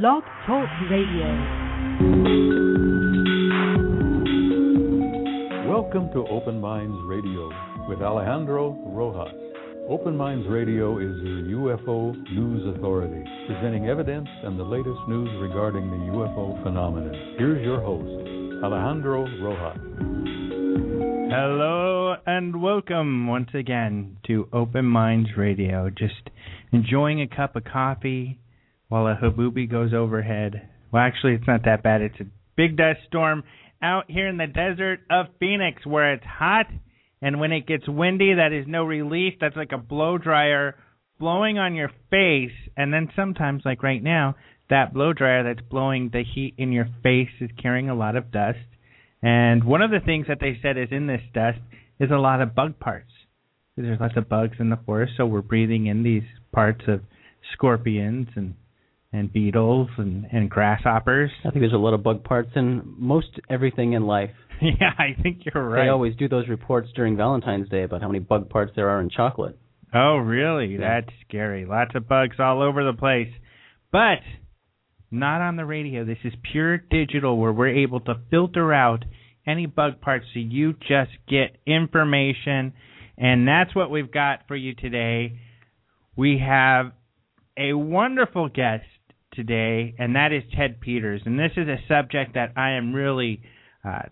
Blog Talk Radio. Welcome to Open Minds Radio with Alejandro Rojas. Open Minds Radio is your UFO news authority, presenting evidence and the latest news regarding the UFO phenomenon. Here's your host, Alejandro Rojas. Hello and welcome once again to Open Minds Radio. Just enjoying a cup of coffee while a haboob goes overhead. Well, actually, it's not that bad. It's a big dust storm out here in the desert of Phoenix where it's hot, and when it gets windy, that is no relief. That's like a blow dryer blowing on your face, and then sometimes, like right now, that blow dryer that's blowing the heat in your face is carrying a lot of dust. And one of the things that they said is in this dust is a lot of bug parts. There's lots of bugs in the forest, so we're breathing in these parts of scorpions and and beetles and and grasshoppers. I think there's a lot of bug parts in most everything in life. yeah, I think you're right. They always do those reports during Valentine's Day about how many bug parts there are in chocolate. Oh, really? Yeah. That's scary. Lots of bugs all over the place. But not on the radio. This is pure digital where we're able to filter out any bug parts so you just get information. And that's what we've got for you today. We have a wonderful guest today, and that is Ted Peters. And this is a subject that I am really uh,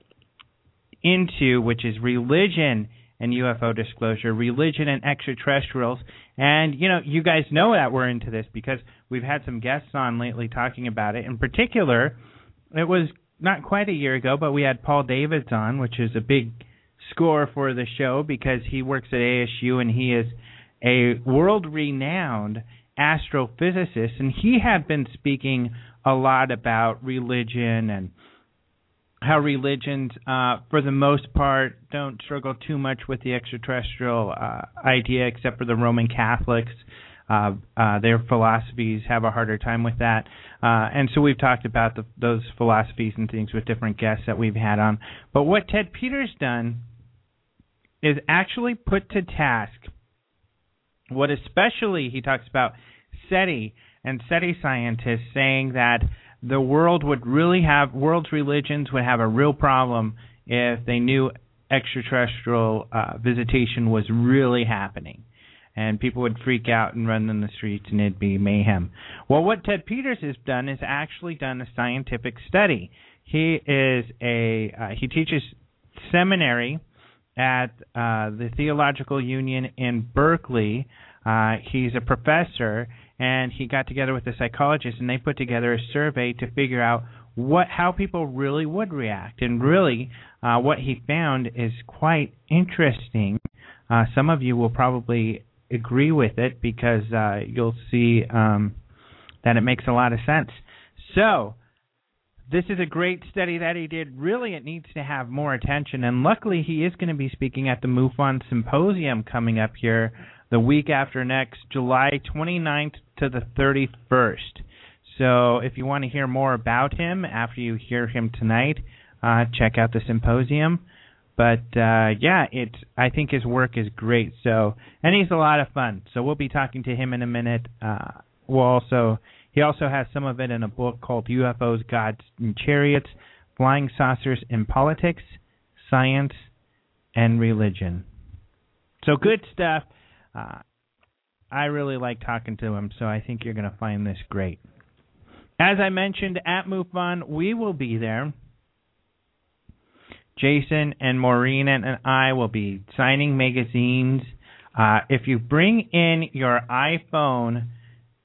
into, which is religion and UFO disclosure, religion and extraterrestrials. And, you know, you guys know that we're into this because we've had some guests on lately talking about it. In particular, it was not quite a year ago, but we had Paul Davies on, which is a big score for the show because he works at ASU and he is a world renowned astrophysicist. And he had been speaking a lot about religion and how religions, uh, for the most part, don't struggle too much with the extraterrestrial uh, idea, except for the Roman Catholics. Uh, uh, their philosophies have a harder time with that, uh, and so we've talked about the, those philosophies and things with different guests that we've had on. But what Ted Peters done is actually put to task what, especially he talks about SETI and SETI scientists saying that the world would really have world's religions would have a real problem if they knew extraterrestrial uh, visitation was really happening and people would freak out and run in the streets and it'd be mayhem. Well, what Ted Peters has done is actually done a scientific study. He is a uh, he teaches seminary at uh, the Theological Union in Berkeley. Uh, he's a professor and he got together with a psychologist and they put together a survey to figure out what how people really would react and really uh, what he found is quite interesting uh, some of you will probably agree with it because uh, you'll see um, that it makes a lot of sense so this is a great study that he did. Really, it needs to have more attention. And luckily, he is going to be speaking at the MUFON Symposium coming up here the week after next, July 29th to the 31st. So if you want to hear more about him after you hear him tonight, uh, check out the symposium. But uh, yeah, it's I think his work is great. So and he's a lot of fun. So we'll be talking to him in a minute. Uh, we'll also he also has some of it in a book called UFOs, Gods, and Chariots: Flying Saucers in Politics, Science, and Religion. So good stuff. Uh, I really like talking to him, so I think you're going to find this great. As I mentioned at MUFON, we will be there. Jason and Maureen and I will be signing magazines. Uh, if you bring in your iPhone,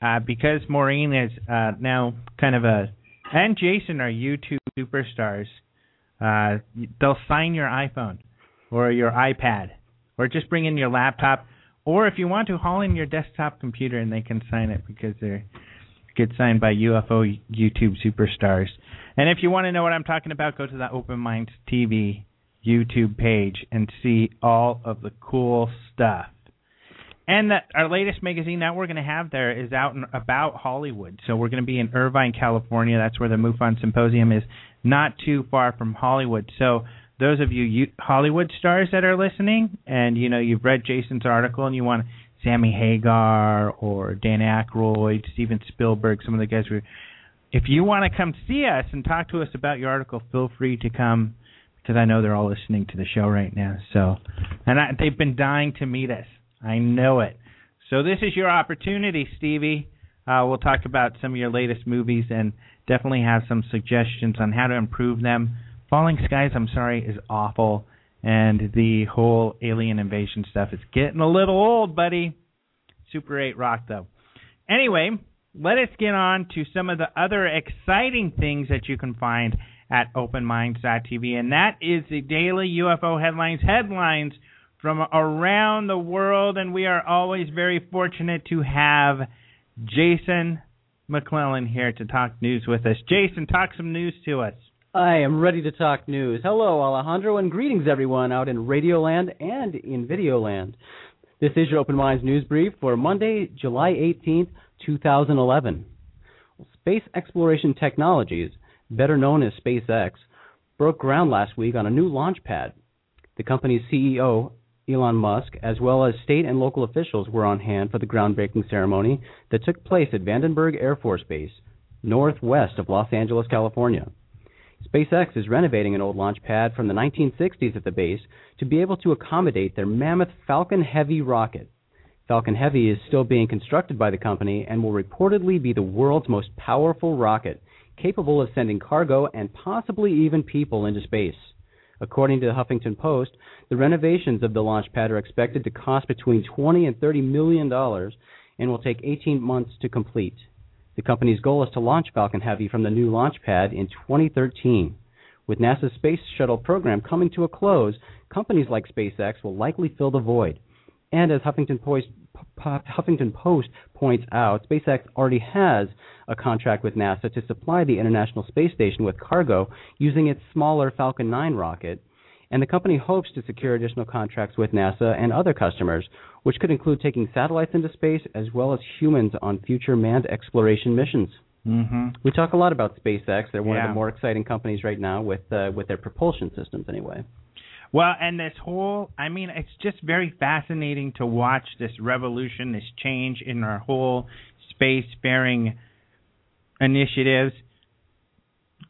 uh, because Maureen is uh, now kind of a, and Jason are YouTube superstars, uh, they'll sign your iPhone or your iPad, or just bring in your laptop or if you want to, haul in your desktop computer and they can sign it because they're get signed by UFO YouTube superstars. And if you want to know what I'm talking about, go to the Open Minds TV YouTube page and see all of the cool stuff. And that our latest magazine that we're going to have there is out and about Hollywood. So we're going to be in Irvine, California. That's where the MUFON Symposium is, not too far from Hollywood. So those of you Hollywood stars that are listening, and you know you've read Jason's article and you want Sammy Hagar or Dan Aykroyd, Steven Spielberg, some of the guys who if you want to come see us and talk to us about your article, feel free to come because I know they're all listening to the show right now. So, and I, they've been dying to meet us. I know it. So this is your opportunity, Stevie. Uh, we'll talk about some of your latest movies and definitely have some suggestions on how to improve them. Falling Skies, I'm sorry, is awful, and the whole alien invasion stuff is getting a little old, buddy. Super 8 rock though. Anyway, let us get on to some of the other exciting things that you can find at openminds.tv, and that is the daily UFO headlines headlines from around the world, and we are always very fortunate to have Jason McClellan here to talk news with us. Jason, talk some news to us. I am ready to talk news. Hello, Alejandro, and greetings everyone out in Radioland and in Videoland. This is your Open Minds news brief for Monday, July 18th, 2011. Space Exploration Technologies, better known as SpaceX, broke ground last week on a new launch pad. The company's CEO, Elon Musk, as well as state and local officials were on hand for the groundbreaking ceremony that took place at Vandenberg Air Force Base, northwest of Los Angeles, California. SpaceX is renovating an old launch pad from the 1960s at the base to be able to accommodate their mammoth Falcon Heavy rocket. Falcon Heavy is still being constructed by the company and will reportedly be the world's most powerful rocket, capable of sending cargo and possibly even people into space. According to the Huffington Post, the renovations of the launch pad are expected to cost between 20 and 30 million dollars and will take 18 months to complete. The company's goal is to launch Falcon Heavy from the new launch pad in 2013. With NASA's space shuttle program coming to a close, companies like SpaceX will likely fill the void. And as Huffington Post, Huffington Post points out, SpaceX already has a contract with NASA to supply the International Space Station with cargo using its smaller Falcon 9 rocket, and the company hopes to secure additional contracts with NASA and other customers, which could include taking satellites into space as well as humans on future manned exploration missions. Mm-hmm. We talk a lot about SpaceX. They're one Yeah. of the more exciting companies right now with uh, with their propulsion systems, anyway. Well, and this whole, I mean, it's just very fascinating to watch this revolution, this change in our whole spacefaring initiatives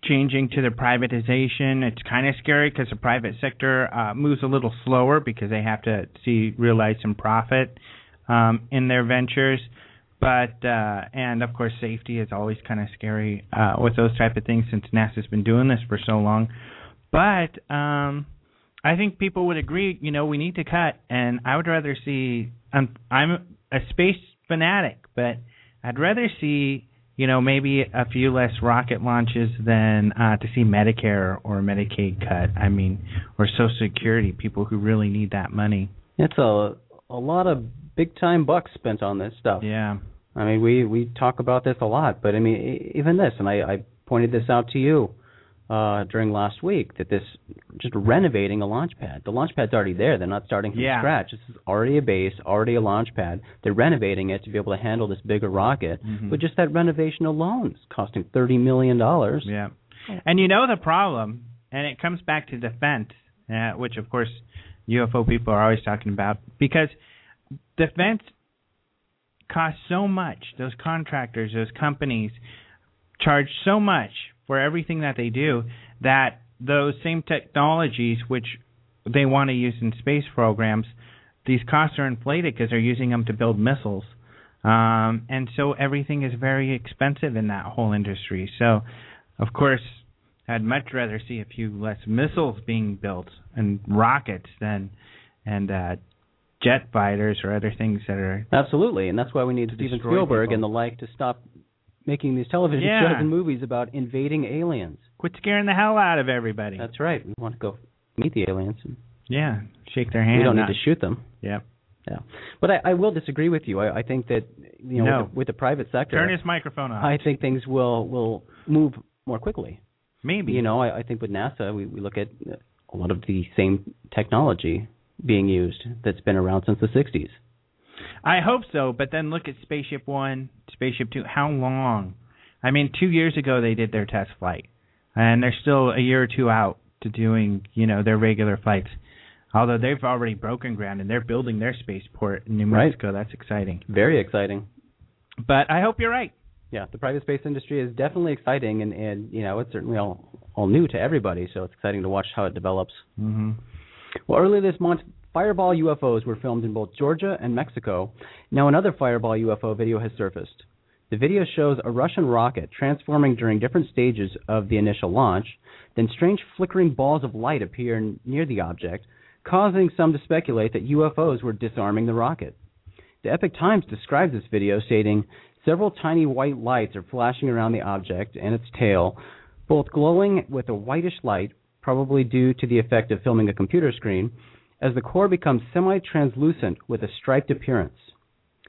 changing to the privatization. It's kind of scary because the private sector uh, moves a little slower because they have to see realize some profit um, in their ventures. But uh, and of course, safety is always kind of scary uh, with those type of things since NASA's been doing this for so long. But um, I think people would agree. You know, we need to cut, and I would rather see. I'm I'm a space fanatic, but I'd rather see you know maybe a few less rocket launches than uh, to see Medicare or Medicaid cut. I mean, or Social Security. People who really need that money. It's a a lot of big time bucks spent on this stuff. Yeah. I mean, we we talk about this a lot, but I mean, even this, and I, I pointed this out to you uh, during last week that this just renovating a launch pad. The launch pad's already there. They're not starting from Yeah. scratch. This is already a base, already a launch pad. They're renovating it to be able to handle this bigger rocket. Mhm. But just that renovation alone is costing thirty million dollars. Yeah. And you know the problem, and it comes back to defense, uh, which of course UFO people are always talking about, because defense costs so much. Those contractors, those companies charge so much for everything that they do that those same technologies which they want to use in space programs, these costs are inflated because they're using them to build missiles. Um, and so everything is very expensive in that whole industry. So, of course, I'd much rather see a few less missiles being built and rockets than and uh, jet fighters or other things that are. Absolutely, and that's why we need Steven Spielberg people. and the like to stop making these television Yeah. shows and movies about invading aliens. Quit scaring the hell out of everybody. That's right. We want to go meet the aliens. And yeah, shake their hand. we don't need to shoot them. Yeah. Yeah, but I, I will disagree with you. I, I think that you know No. with, the, with the private sector, Turn his microphone off. I think things will will move more quickly. Maybe. You know, I, I think with NASA, we, we look at a lot of the same technology being used that's been around since the '60s. I hope so, but then look at Spaceship One, Spaceship Two. How long? I mean, two years ago they did their test flight, and they're still a year or two out to doing, you know, their regular flights. Although they've already broken ground and they're building their spaceport in New Right. Mexico. That's exciting. Very exciting. But I hope you're right. Yeah, the private space industry is definitely exciting, and and you know it's certainly all all new to everybody. So it's exciting to watch how it develops. Mm-hmm. Well, earlier this month, Fireball UFOs were filmed in both Georgia and Mexico. Now another Fireball UFO video has surfaced. The video shows a Russian rocket transforming during different stages of the initial launch. Then strange flickering balls of light appear near the object, causing some to speculate that UFOs were disarming the rocket. The Epoch Times describes this video, stating, Several tiny white lights are flashing around the object and its tail, both glowing with a whitish light, probably due to the effect of filming a computer screen, as the core becomes semi translucent with a striped appearance.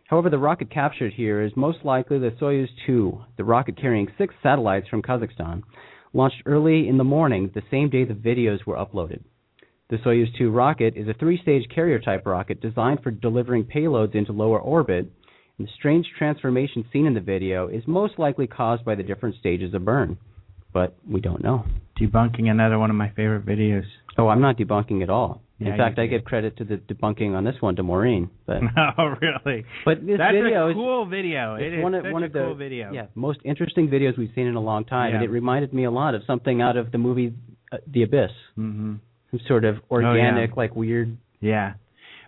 However, the rocket captured here is most likely the Soyuz 2, the rocket carrying six satellites from Kazakhstan, launched early in the morning the same day the videos were uploaded. The Soyuz 2 rocket is a three stage carrier type rocket designed for delivering payloads into lower orbit, and the strange transformation seen in the video is most likely caused by the different stages of burn. But we don't know. Debunking another one of my favorite videos. Oh, I'm not debunking at all. Yeah, in fact, I give credit to the debunking on this one to Maureen. But oh, really? but this That's video a is cool video. It's is one of one a of the cool video. yeah most interesting videos we've seen in a long time, and it reminded me a lot of something out of the movie uh, The Abyss. Mm-hmm. Some sort of Oh, yeah. organic, like weird. Yeah.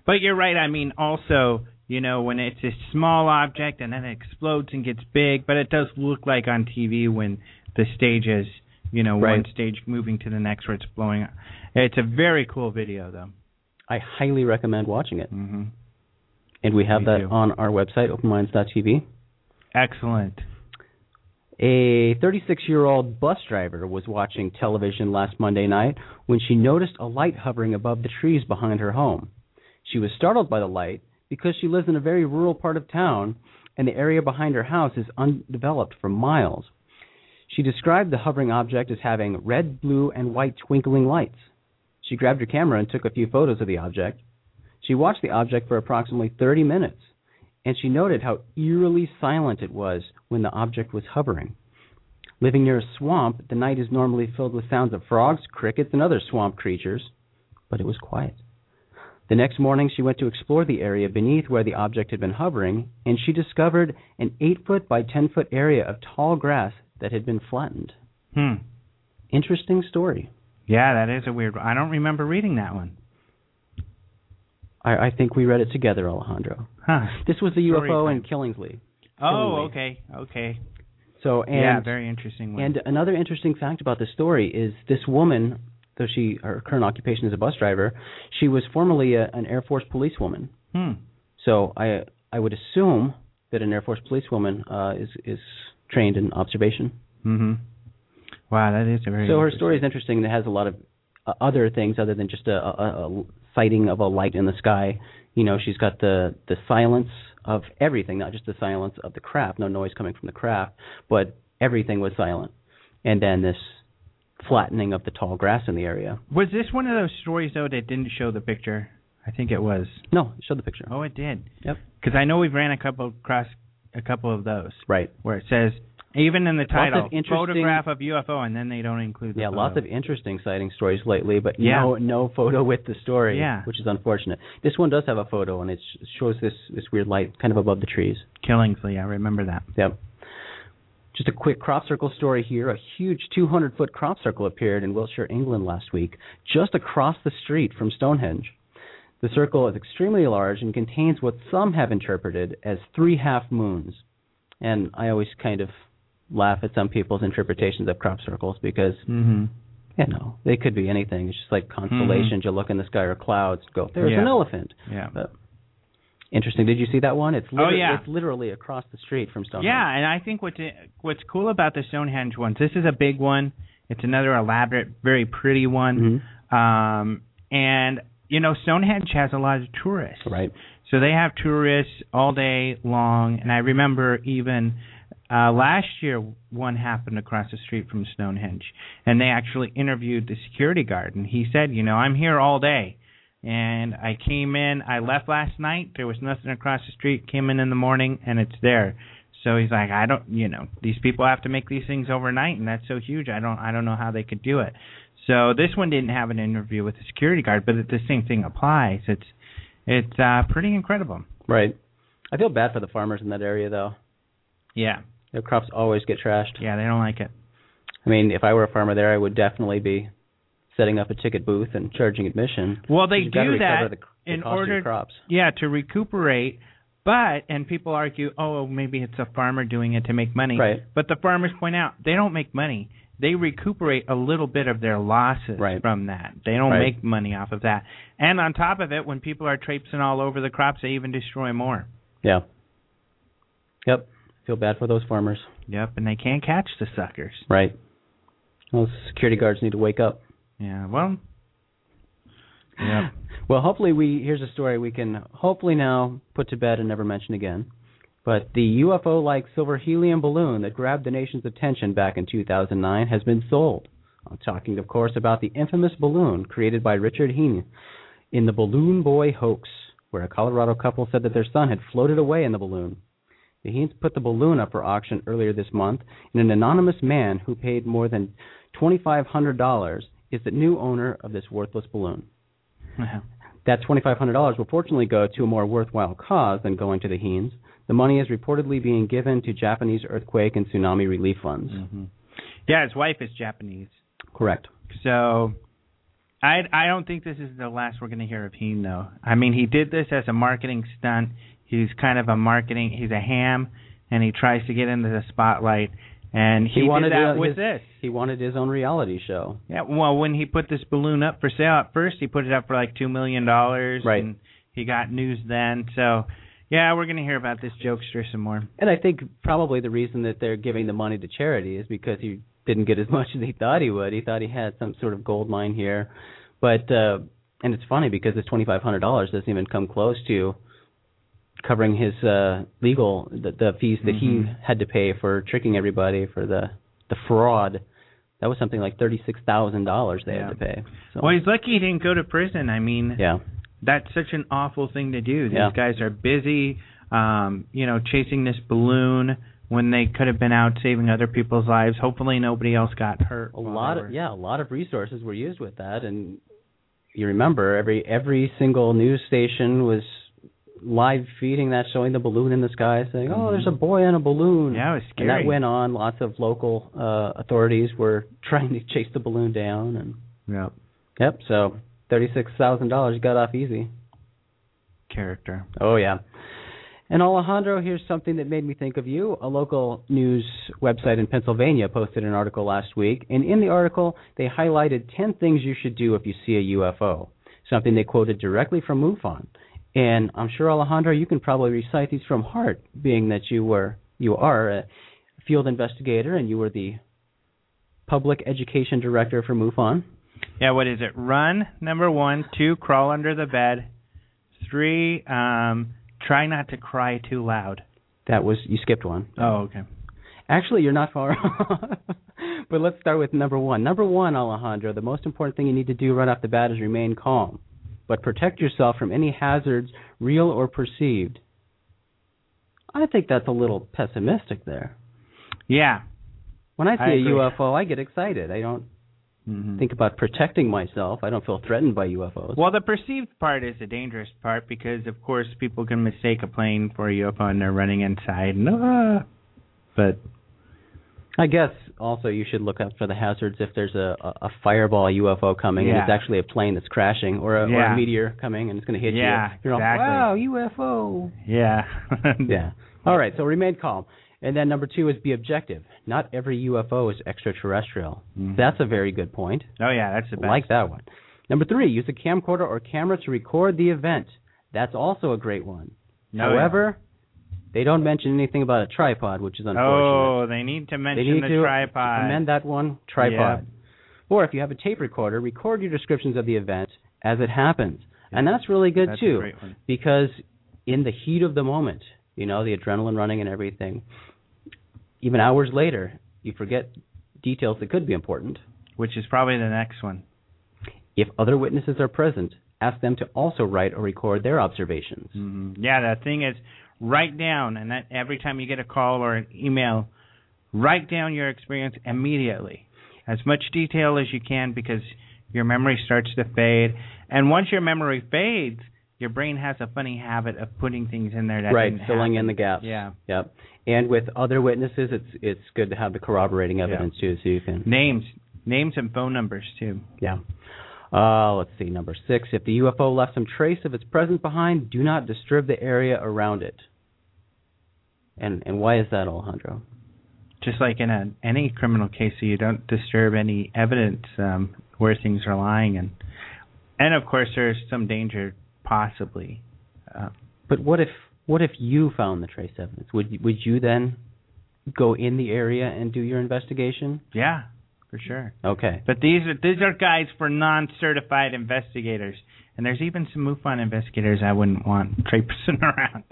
But you're right. I mean, also, you know, when it's a small object and then it explodes and gets big, but it does look like on TV when the stage is, you know, one stage moving to the next where it's blowing up. It's a very cool video, though. I highly recommend watching it, hmm and we have Me that too. on our website, openminds.tv. Excellent. A 36-year-old bus driver was watching television last Monday night when she noticed a light hovering above the trees behind her home. She was startled by the light because she lives in a very rural part of town and the area behind her house is undeveloped for miles. She described the hovering object as having red, blue, and white twinkling lights. She grabbed her camera and took a few photos of the object. She watched the object for approximately 30 minutes, and she noted how eerily silent it was when the object was hovering. Living near a swamp, the night is normally filled with sounds of frogs, crickets, and other swamp creatures, but it was quiet. The next morning, she went to explore the area beneath where the object had been hovering, and she discovered an 8 foot by 10 foot area of tall grass that had been flattened. Hmm. Interesting story. Yeah, that is a weird one. I don't remember reading that one. I, I think we read it together, Alejandro. Huh. This was the Story UFO in Killingly. Oh, okay. Okay. So, and yeah, very interesting one. And another interesting fact about this story is this woman, though she her current occupation is a bus driver, she was formerly a, an Air Force policewoman. hmm. So I I would assume that an Air Force policewoman uh, is is trained in observation. hmm Wow, that is a very So her story is interesting. It has a lot of uh, other things other than just a, a, a sighting of a light in the sky. You know, she's got the the silence of everything, not just the silence of the craft, no noise coming from the craft, but everything was silent. And then this flattening of the tall grass in the area. Was this one of those stories though that didn't show the picture? I think it was. No, show the picture. Oh, it did. Yep. Because I know we've ran a couple across a couple of those Right. where it says even in the title photograph of UFO, and then they don't include. The Yeah, photo. lots of interesting sighting stories lately, but Yeah. no no photo with the story, Yeah. which is unfortunate. This one does have a photo, and it shows this this weird light kind of above the trees. Killingly. I remember that. Yep. Just a quick crop circle story here. A huge 200 foot crop circle appeared in Wiltshire, England last week, just across the street from Stonehenge. The circle is extremely large and contains what some have interpreted as three half moons. And I always kind of laugh at some people's interpretations of crop circles because, Mm-hmm. you know, they could be anything. It's just like constellations. You look in the sky or clouds, go, there's Yeah. an elephant. Yeah. But interesting. Did you see that one? It's Oh, yeah. it's literally across the street from Stonehenge. Yeah, and I think what's what's cool about the Stonehenge ones, this is a big one. It's another elaborate, very pretty one. Mhm. Um, and you know, Stonehenge has a lot of tourists. Right. So they have tourists all day long, and I remember even uh, last year one happened across the street from Stonehenge, and they actually interviewed the security guard, and he said, you know, I'm here all day, and I came in, I left last night, there was nothing across the street, came in in the morning, and it's there. So he's like, I don't, you know, these people have to make these things overnight, and that's so huge. I don't, I don't know how they could do it. So this one didn't have an interview with the security guard, but the same thing applies. It's, it's uh, pretty incredible. Right. I feel bad for the farmers in that area, though. Yeah. Their crops always get trashed. Yeah, they don't like it. I mean, if I were a farmer there, I would definitely be setting up a ticket booth and charging admission. Well, they You've got to do that the, the in order crops. Yeah, to recuperate. But and people argue, oh, maybe it's a farmer doing it to make money. Right. But the farmers point out they don't make money. They recuperate a little bit of their losses Right. from that. They don't Right. make money off of that. And on top of it, when people are traipsing all over the crops, they even destroy more. Yeah. Yep. Feel bad for those farmers. Yep, and they can't catch the suckers. Right. Those security guards need to wake up. Yeah, well. Yep. Well, hopefully we here's a story we can hopefully now put to bed and never mention again. But the UFO-like silver helium balloon that grabbed the nation's attention back in 2009 has been sold. I'm talking, of course, about the infamous balloon created by Richard Heene in the Balloon Boy hoax, where a Colorado couple said that their son had floated away in the balloon. The Heenes put the balloon up for auction earlier this month, and an anonymous man who paid more than $2,500 is the new owner of this worthless balloon. That $2,500 will fortunately go to a more worthwhile cause than going to the Heenes. The money is reportedly being given to Japanese earthquake and tsunami relief funds. hmm Yeah, his wife is Japanese. Correct. So I I don't think this is the last we're going to hear of Heene though. I mean, he did this as a marketing stunt. He's kind of a marketing. He's a ham, and he tries to get into the spotlight. And he, He wanted that to- with his- this. He wanted his own reality show. Yeah. Well, when he put this balloon up for sale at first, he put it up for like two million dollars. Right. And he got news then. So yeah, we're going to hear about this jokester some more. And I think probably the reason that they're giving the money to charity is because he didn't get as much as he thought he would. He thought he had some sort of gold mine here, but uh and it's funny because this twenty five hundred dollars doesn't even come close to covering his uh legal the, the fees that he Mhm. had to pay for tricking everybody for the the fraud. That was something like thirty six thousand dollars they Yeah. had to pay. So Well, he's lucky he didn't go to prison. I mean, yeah, that's such an awful thing to do. These Yeah. guys are busy, um, you know, chasing this balloon when they could have been out saving other people's lives. Hopefully, nobody else got hurt. a lot of yeah, a lot of resources were used with that, and you remember every every single news station was live feeding that, showing the balloon in the sky, saying, "Oh, there's a boy on a balloon." Mm-hmm. Yeah, it was And that went on. Lots of local uh authorities were trying to chase the balloon down, and Yep. yep. So thirty six thousand dollars got off easy. Character. Oh yeah. And Alejandro, here's something that made me think of you. A local news website in Pennsylvania posted an article last week, and in the article they highlighted 10 things you should do if you see a UFO. Something they quoted directly from MUFON. And I'm sure Alejandro, you can probably recite these from heart, being that you were you are a field investigator and you were the public education director for MUFON. Yeah, what is it? Run, number one. Two, crawl under the bed. Three, um, try not to cry too loud. That was you skipped one. Oh, okay. Actually, you're not far off. but let's start with number one. Number one, Alejandro, the most important thing you need to do right off the bat is remain calm, but protect yourself from any hazards, real or perceived. I think that's a little pessimistic there. Yeah. When I see I a. UFO, I get excited. I don't hmm think about protecting myself. I don't feel threatened by UFOs. Well, the perceived part is the dangerous part because, of course, people can mistake a plane for a UFO and they're running inside. And, ah. But I guess also you should look out for the hazards if there's a, a, fireball UFO coming and it's actually a plane that's crashing or a, or a meteor coming and it's going to hit Yeah, you. You're all, exactly. wow, UFO. yeah, Yeah. All right, so remain calm. And then number two is be objective. Not every UFO is extraterrestrial. Mhm. That's a very good point. Oh yeah, that's the best. Like that one. Number three, use a camcorder or camera to record the event. That's also a great one. Oh, yeah. However, they don't mention anything about a tripod, which is unfortunate. oh, they need to they mention need the to tripod. amend that one tripod. Or if you have a tape recorder, record your descriptions of the event as it happens. And that's really good That's a too great one. because in the heat of the moment, you know, the adrenaline running and everything, even hours later, you forget details that could be important. Which is probably the next one. If other witnesses are present, ask them to also write or record their observations. hmm Yeah, the thing is, write down, and that every time you get a call or an email, write down your experience immediately, as much detail as you can, because your memory starts to fade. And once your memory fades, your brain has a funny habit of putting things in there that right, didn't filling happen. in the gaps. Yeah. Yep. And with other witnesses, it's it's good to have the corroborating evidence too, so you can. Names, names and phone numbers too. Yeah. Uh, let's see, number six. If the UFO left some trace of its presence behind, do not disturb the area around it. And and why is that, Alejandro? Just like in a, any criminal case, so you don't disturb any evidence um, where things are lying, and and of course there's some danger possibly. Uh, But what if what if you found the trace evidence? Would would you then go in the area and do your investigation? yeah, for sure. Okay. But these are these are guides for non-certified investigators, and there's even some MUFON investigators I wouldn't want traipsing around.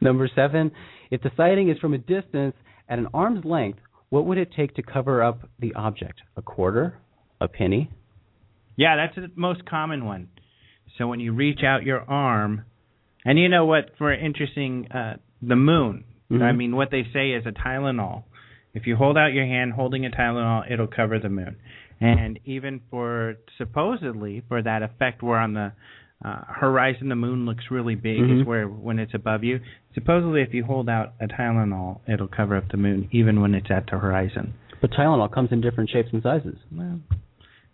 Number seven, if the sighting is from a distance at an arm's length, what would it take to cover up the object? A quarter? A penny? Yeah, that's the most common one. So when you reach out your arm, and you know what? For interesting, uh, the moon. Mhm. I mean, what they say is a Tylenol. If you hold out your hand holding a Tylenol, it'll cover the moon. And even for supposedly for that effect, where on the uh, horizon the moon looks really big, Mhm. is where when it's above you. Supposedly, if you hold out a Tylenol, it'll cover up the moon, even when it's at the horizon. But Tylenol comes in different shapes and sizes. Well,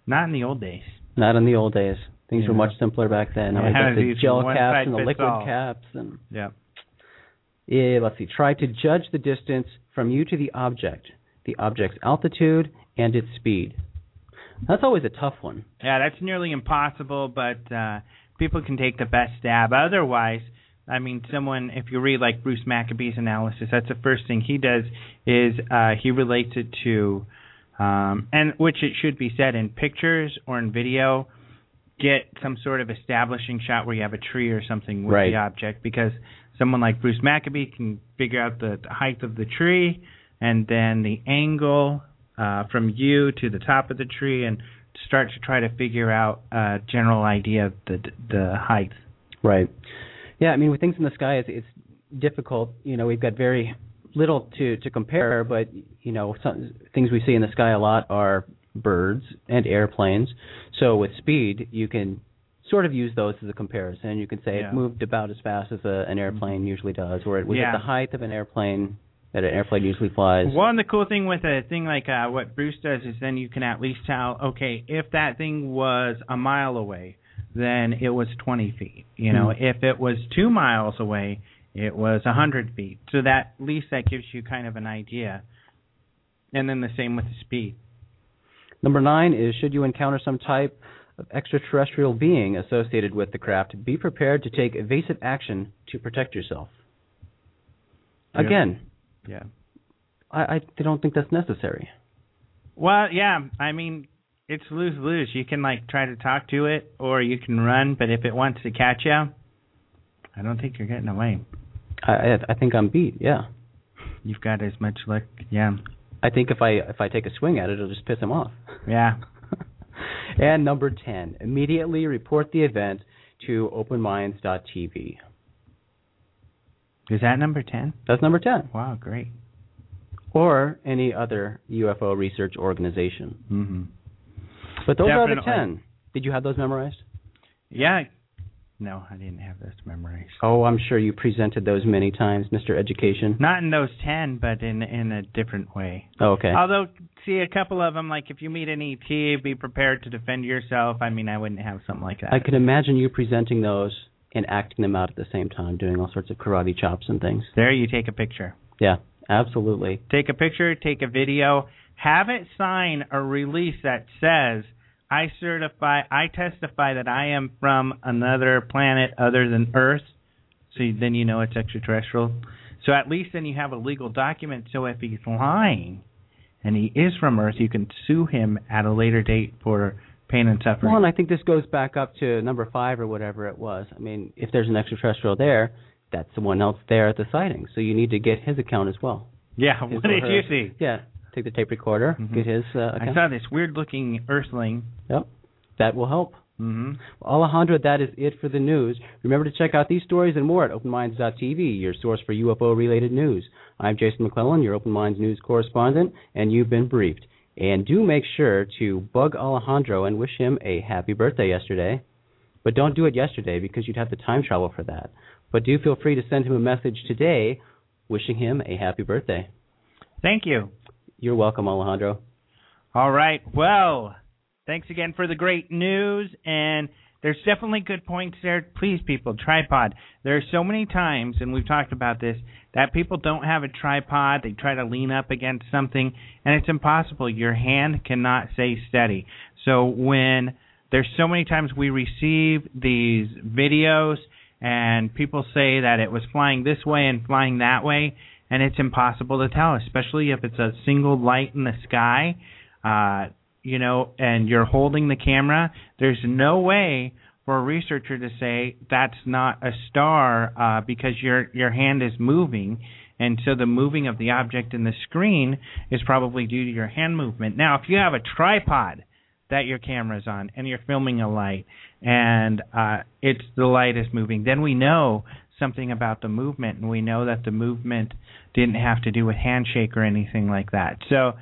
not in the old days. Not in the old days. Things Yeah. were much simpler back then. Yeah, we the gel caps and the liquid all. caps and Yeah. Yeah, let's see. Try to judge the distance from you to the object, the object's altitude and its speed. That's always a tough one. Yeah, that's nearly impossible, but uh, people can take the best stab. Otherwise, I mean, someone if you read like Bruce Maccabee's analysis, that's the first thing he does is uh, he relates it to, um, and which it should be said in pictures or in video. Get some sort of establishing shot where you have a tree or something with Right. the object, because someone like Bruce Maccabee can figure out the, height of the tree and then the angle uh, from you to the top of the tree and start to try to figure out a general idea of the the height. Right. Yeah, I mean, with things in the sky, it's, it's difficult. You know, we've got very little to to compare, but you know, some things we see in the sky a lot are birds and airplanes. So with speed, you can sort of use those as a comparison. You can say Yeah. it moved about as fast as a, an airplane usually does, or it was Yeah. at the height of an airplane that an airplane usually flies. One the cool thing with a thing like uh, what Bruce does is then you can at least tell, okay, if that thing was a mile away, then it was 20 feet. You know, Hmm. if it was two miles away, it was 100 feet. So that at least that gives you kind of an idea. And then the same with the speed. Number nine is should you encounter some type of extraterrestrial being associated with the craft, be prepared to take evasive action to protect yourself. Yeah. Again, Yeah. I, I don't think that's necessary. Well, yeah. I mean, it's lose lose. You can like try to talk to it, or you can run. But if it wants to catch you, I don't think you're getting away. I, I I think I'm beat. Yeah, You've got as much luck. Yeah. I think if I if I take a swing at it, it'll just piss him off. Yeah. And number ten, immediately report the event to openminds.tv. Is that number ten? That's number ten, Wow, great. or any other UFO research organization. Mm-hmm. But those are the ten. Did you have those memorized? Yeah. No, I didn't have those memorized. Oh, I'm sure you presented those many times, Mr. Education. Not in those ten, but in in a different way. Oh, okay. Although, see, a couple of them, like if you meet an ET, be prepared to defend yourself. I mean, I wouldn't have something like that. I can imagine you presenting those and acting them out at the same time, doing all sorts of karate chops and things. There, you take a picture. Yeah, absolutely. Take a picture, take a video, have it sign a release that says, I certify, I testify that I am from another planet other than Earth. So you- then you know it's extraterrestrial. So at least then you have a legal document. So if he's lying and he is from Earth, you can sue him at a later date for pain and suffering. Well, and I think this goes back up to number five or whatever it was. I mean, if there's an extraterrestrial there, that's someone else there at the sighting. So you need to get his account as well. yeah, His what did her- you see? Yeah, take the tape recorder, Mhm. get his uh, I saw this weird looking earthling. Yep, that will help. hmm Alejandro, that is it for the news. Remember to check out these stories and more at OpenMinds.tv, your source for UFO related news. I'm Jason McClellan, your Open Minds news correspondent, and you've been briefed. And do make sure to bug Alejandro and wish him a happy birthday yesterday. But don't do it yesterday because you'd have to time travel for that. But do feel free to send him a message today wishing him a happy birthday. Thank you. You're welcome, Alejandro. All right. Well, thanks again for the great news. And there's definitely good points there. Please, people, tripod. There are so many times, and we've talked about this, that people don't have a tripod. They try to lean up against something, and it's impossible. Your hand cannot stay steady. So when there's so many times we receive these videos and people say that it was flying this way and flying that way, and it's impossible to tell, especially if it's a single light in the sky, uh, you know, and you're holding the camera. There's no way for a researcher to say that's not a star uh, because your your hand is moving, and so the moving of the object in the screen is probably due to your hand movement. Now, if you have a tripod that your camera's on and you're filming a light and uh, it's the light is moving, then we know something about the movement, and we know that the movement didn't have to do with handshake or anything like that. So,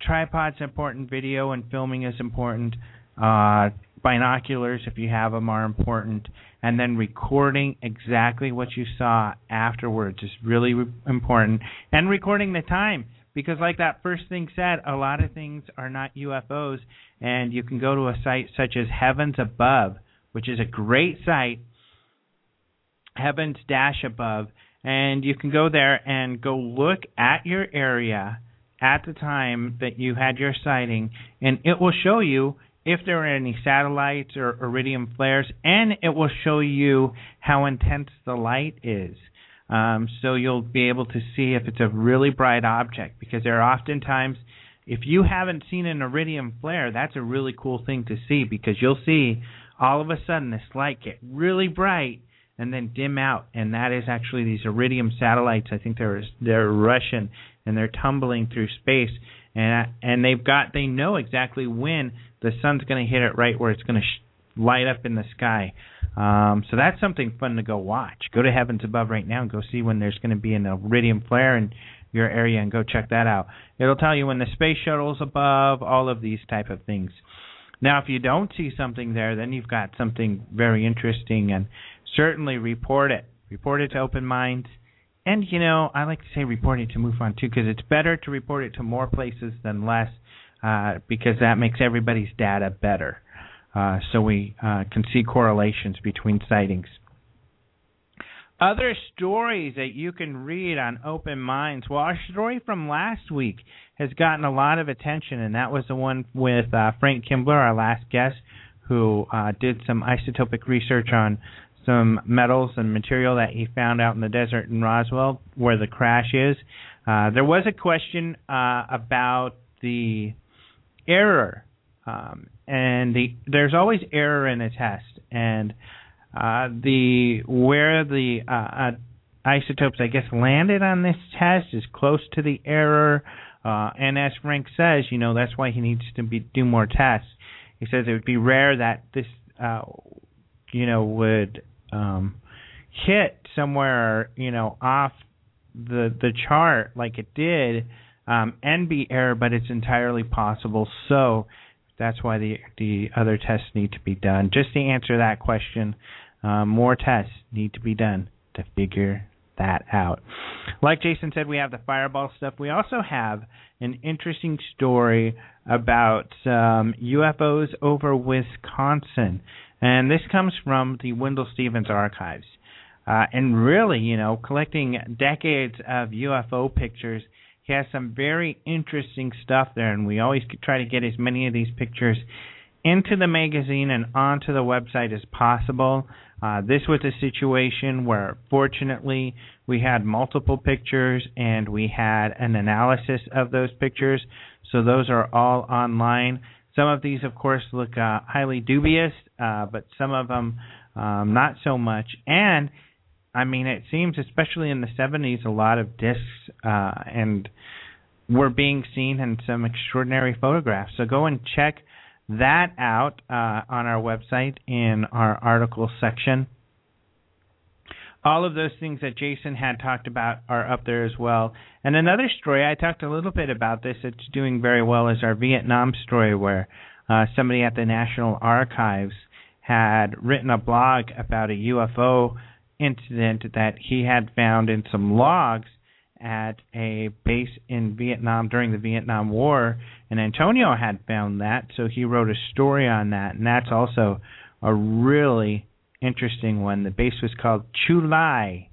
tripod's important, video and filming is important. Uh, binoculars, if you have them, are important, and then recording exactly what you saw afterwards is really re- important, and recording the time because like that first thing said a lot of things are not UFOs and you can go to a site such as Heavens Above which is a great site, Heavens Dash Above, and you can go there and go look at your area at the time that you had your sighting, and it will show you if there are any satellites or iridium flares, and it will show you how intense the light is. Um, so you'll be able to see if it's a really bright object, because there are oftentimes, if you haven't seen an iridium flare, that's a really cool thing to see because you'll see all of a sudden this light get really bright and then dim out and that is actually these iridium satellites. I think they're they're russian and they're tumbling through space and and they've got they know exactly when the sun's going to hit it right where it's going to sh- light up in the sky. Um, so that's something fun to go watch. Go to heavens above right now and go see when there's going to be an iridium flare in your area and go check that out. It'll tell you when the space shuttle's above all of these type of things. Now, if you don't see something there, then you've got something very interesting, and certainly report it. Report it to Open Minds. And, you know, I like to say report it to MUFON too, because it's better to report it to more places than less, uh, because that makes everybody's data better. Uh, so we uh, can see correlations between sightings. Other stories that you can read on Open Minds. Well, our story from last week has gotten a lot of attention, and that was the one with uh, Frank Kimbler, our last guest, who uh, did some isotopic research on some metals and material that he found out in the desert in Roswell, where the crash is. Uh, there was a question uh, about the error, um, and the there's always error in a test, and uh, the where the uh, uh, isotopes, I guess, landed on this test is close to the error. Uh, and as Frank says, you know, that's why he needs to be do more tests. He says it would be rare that this, you know, would um, hit somewhere, you know, off the the chart like it did, um, and be error, but it's entirely possible. So that's why the the other tests need to be done. Just to answer that question, uh, more tests need to be done to figure that out. Like Jason said, we have the fireball stuff. We also have an interesting story about um, UFOs over Wisconsin. And this comes from the Wendell Stevens archives. Uh, and really, you know, collecting decades of UFO pictures, he has some very interesting stuff there. And we always try to get as many of these pictures into the magazine and onto the website as possible. Uh, this was a situation where, fortunately, we had multiple pictures and we had an analysis of those pictures. So those are all online. Some of these, of course, look uh, highly dubious, uh, but some of them um, not so much. And I mean, it seems, especially in the 70s, a lot of discs uh, and were being seen in some extraordinary photographs. So go and check that out uh, on our website in our article section. All of those things that Jason had talked about are up there as well. And another story, I talked a little bit about this, it's doing very well, is our Vietnam story, where uh, somebody at the National Archives had written a blog about a UFO incident that he had found in some logs at a base in Vietnam during the Vietnam War, and Antonio had found that, so he wrote a story on that, and that's also a really interesting one. The base was called Chu Lai,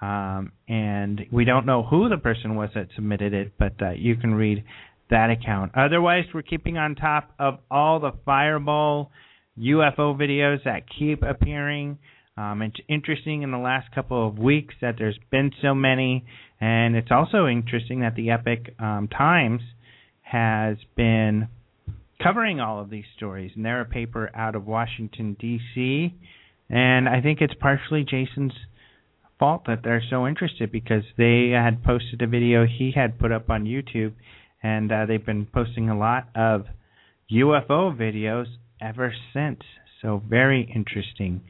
um, and we don't know who the person was that submitted it, but uh, you can read that account. Otherwise, we're keeping on top of all the Fireball UFO videos that keep appearing. Um, it's interesting in the last couple of weeks that there's been so many, and it's also interesting that the Epoch um, Times has been covering all of these stories, and they're a paper out of Washington D.C. And I think it's partially Jason's fault that they're so interested because they had posted a video he had put up on YouTube, and uh, they've been posting a lot of UFO videos ever since. So very interesting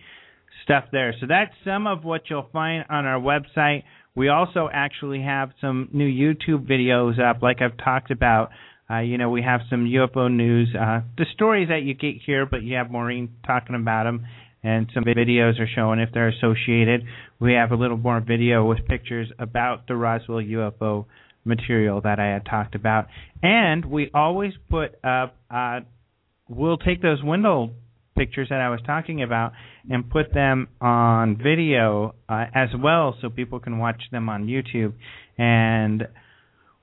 stuff there. So that's some of what you'll find on our website. We also actually have some new YouTube videos up, like I've talked about. Uh, you know, we have some UFO news, uh, the stories that you get here, but you have Maureen talking about them, and some videos are showing if they're associated. We have a little more video with pictures about the Roswell UFO material that I had talked about, and we always put up. Uh, we'll take those window pictures that I was talking about and put them on video uh, as well so people can watch them on YouTube. And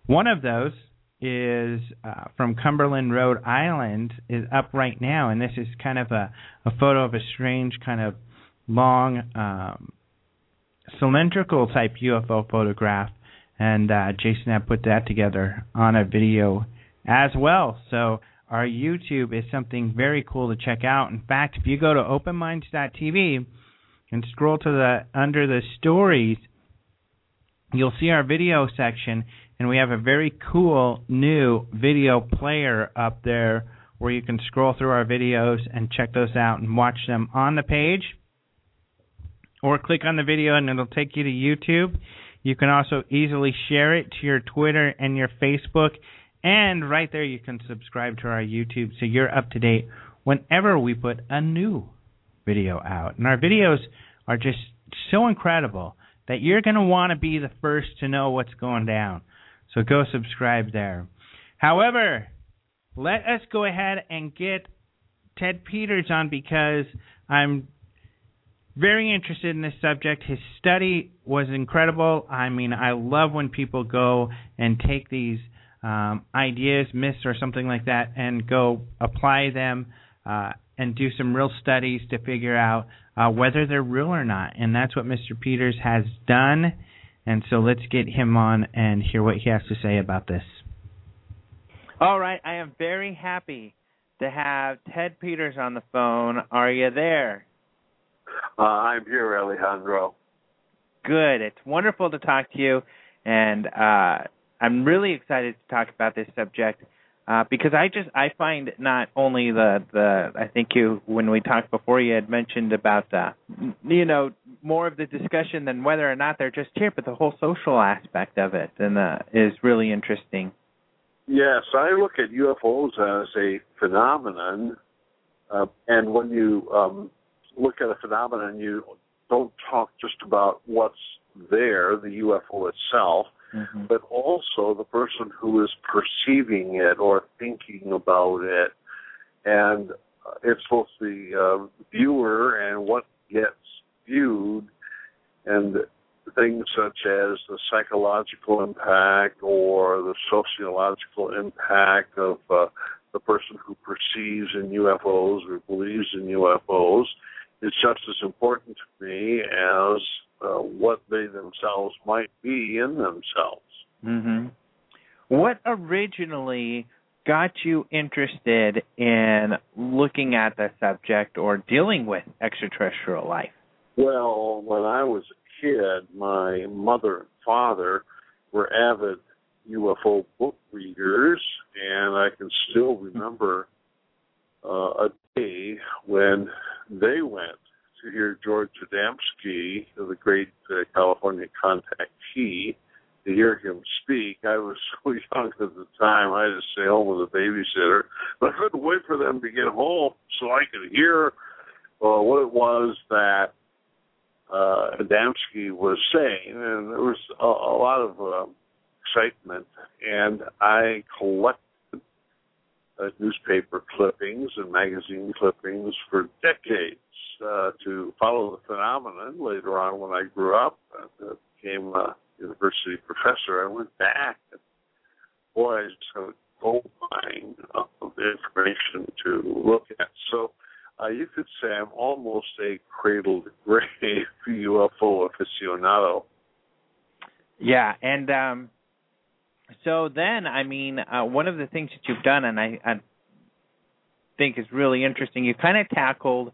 one of those is uh, from Cumberland, Rhode Island, is up right now, and this is kind of a, a photo of a strange kind of long um, cylindrical type UFO photograph. And uh, Jason had put that together on a video as well. So our YouTube is something very cool to check out. In fact, if you go to openminds.tv and scroll to the under the stories, you'll see our video section and we have a very cool new video player up there where you can scroll through our videos and check those out and watch them on the page or click on the video and it'll take you to YouTube. You can also easily share it to your Twitter and your Facebook and right there, you can subscribe to our YouTube so you're up to date whenever we put a new video out. And our videos are just so incredible that you're going to want to be the first to know what's going down. So go subscribe there. However, let us go ahead and get Ted Peters on because I'm very interested in this subject. His study was incredible. I mean, I love when people go and take these um, ideas, myths, or something like that, and go apply them uh, and do some real studies to figure out uh, whether they're real or not. And that's what Mr. Peters has done. And so let's get him on and hear what he has to say about this. All right, I am very happy to have Ted Peters on the phone. Are you there? Uh, I'm here, Alejandro. Good. It's wonderful to talk to you. And uh, I'm really excited to talk about this subject uh, because I just I find not only the the I think you when we talked before you had mentioned about the you know more of the discussion than whether or not they're just here, but the whole social aspect of it and uh, is really interesting. Yes, I look at UFOs as a phenomenon, uh, and when you um, look at a phenomenon, you don't talk just about what's there, the UFO itself mm-hmm. but also the person who is perceiving it or thinking about it. And it's both the uh, viewer and what gets viewed, and things such as the psychological impact or the sociological impact of uh, the person who perceives in UFOs or believes in UFOs is just as important to me as uh, what they themselves might be in themselves. Mm-hmm. What originally got you interested in looking at the subject or dealing with extraterrestrial life? Well, when I was a kid, my mother and father were avid UFO book readers, and I can still remember uh, a day when they went to hear George Adamski, the great uh, California contactee, to hear him speak. I was so young at the time, I had to stay home with a babysitter, but I couldn't wait for them to get home so I could hear uh, what it was that uh, Adamski was saying, and there was a, a lot of uh, excitement. And I collected uh, newspaper clippings and magazine clippings for decades uh, to follow the phenomenon. Later on, when I grew up and uh, became a university professor, I went back. And boy, I just had a gold mine of information to look at. So uh, you could say I'm almost a cradle to grave UFO aficionado. Yeah, and um, so then, I mean, uh, one of the things that you've done, and I, I think is really interesting, you kind of tackled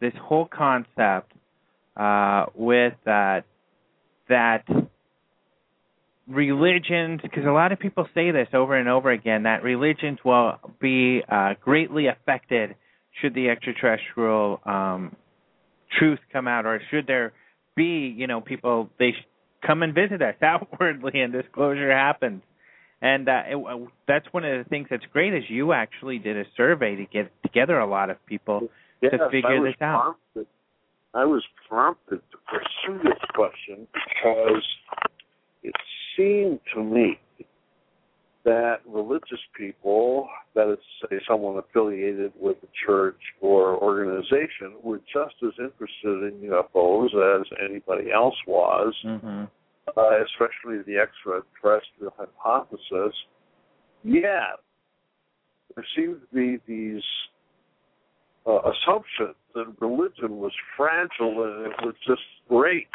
this whole concept uh, with uh, that religions, because a lot of people say this over and over again, that religions will be uh, greatly affected should the extraterrestrial um, truth come out, or should there be, you know, people they come and visit us outwardly and disclosure happens. And uh, it, that's one of the things that's great is you actually did a survey to get together a lot of people yes, to figure this out. Prompted, I was prompted to pursue this question because it seemed to me that religious people, that is, say, someone affiliated with a church or organization, were just as interested in UFOs as anybody else was. Mm-hmm uh, especially the extraterrestrial hypothesis, yeah, there seemed to be these uh, assumptions that religion was fragile and it was just great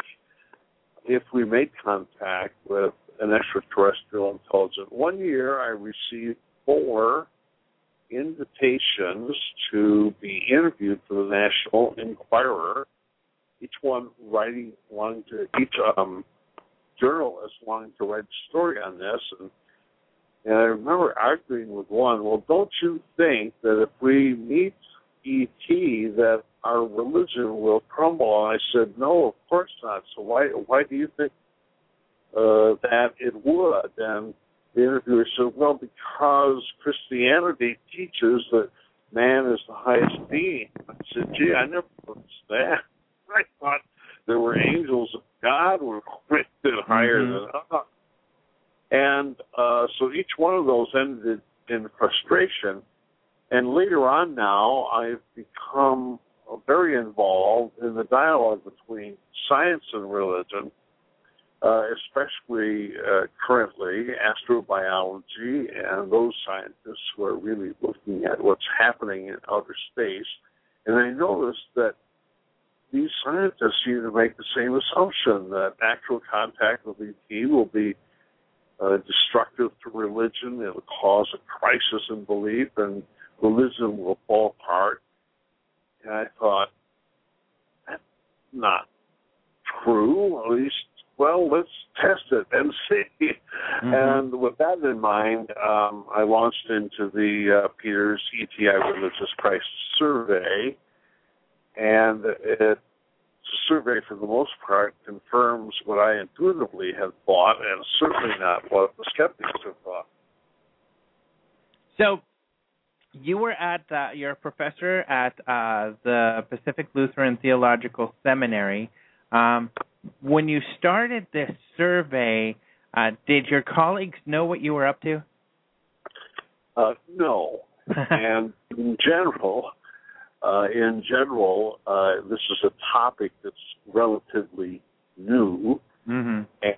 if we made contact with an extraterrestrial intelligence. One year I received four invitations to be interviewed for the National Enquirer, each one writing one to each um, journalists wanting to write a story on this, and and I remember arguing with one. Well, don't you think that if we meet ET, that our religion will crumble? And I said, no, of course not. So why why do you think uh, that it would? And the interviewer said, well, because Christianity teaches that man is the highest being. I said, gee, I never noticed that. I thought there were angels God were rated higher mm-hmm. than us. And uh, so each one of those ended in frustration. And later on now, I've become very involved in the dialogue between science and religion, uh, especially uh, currently astrobiology and those scientists who are really looking at what's happening in outer space. And I noticed that these scientists seem to make the same assumption that actual contact with ET will be uh, destructive to religion. It'll cause a crisis in belief, and religion will fall apart. And I thought, that's not true. At least, well, let's test it and see. Mm-hmm. And with that in mind, um, I launched into the uh, Peters ETI Religious Crisis Survey and it survey for the most part confirms what I intuitively had thought, and certainly not what the skeptics have thought. So, you were at uh, you're a professor at uh, the Pacific Lutheran Theological Seminary. Um, when you started this survey, uh, did your colleagues know what you were up to? Uh, no, and in general, uh, in general, uh, this is a topic that's relatively new. Mm-hmm. And,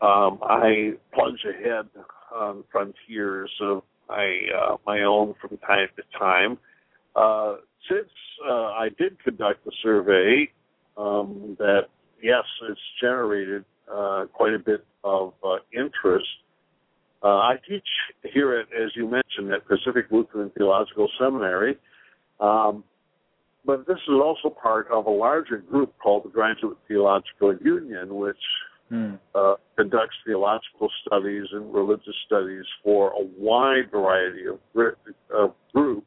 um, I plunge ahead on frontiers of my uh, my own from time to time. Uh, since uh, I did conduct the survey, um, that yes, it's generated uh, quite a bit of interest. I teach here at, as you mentioned, at Pacific Lutheran Theological Seminary. Um, but this is also part of a larger group called the Graduate Theological Union, which hmm. uh, conducts theological studies and religious studies for a wide variety of, of groups.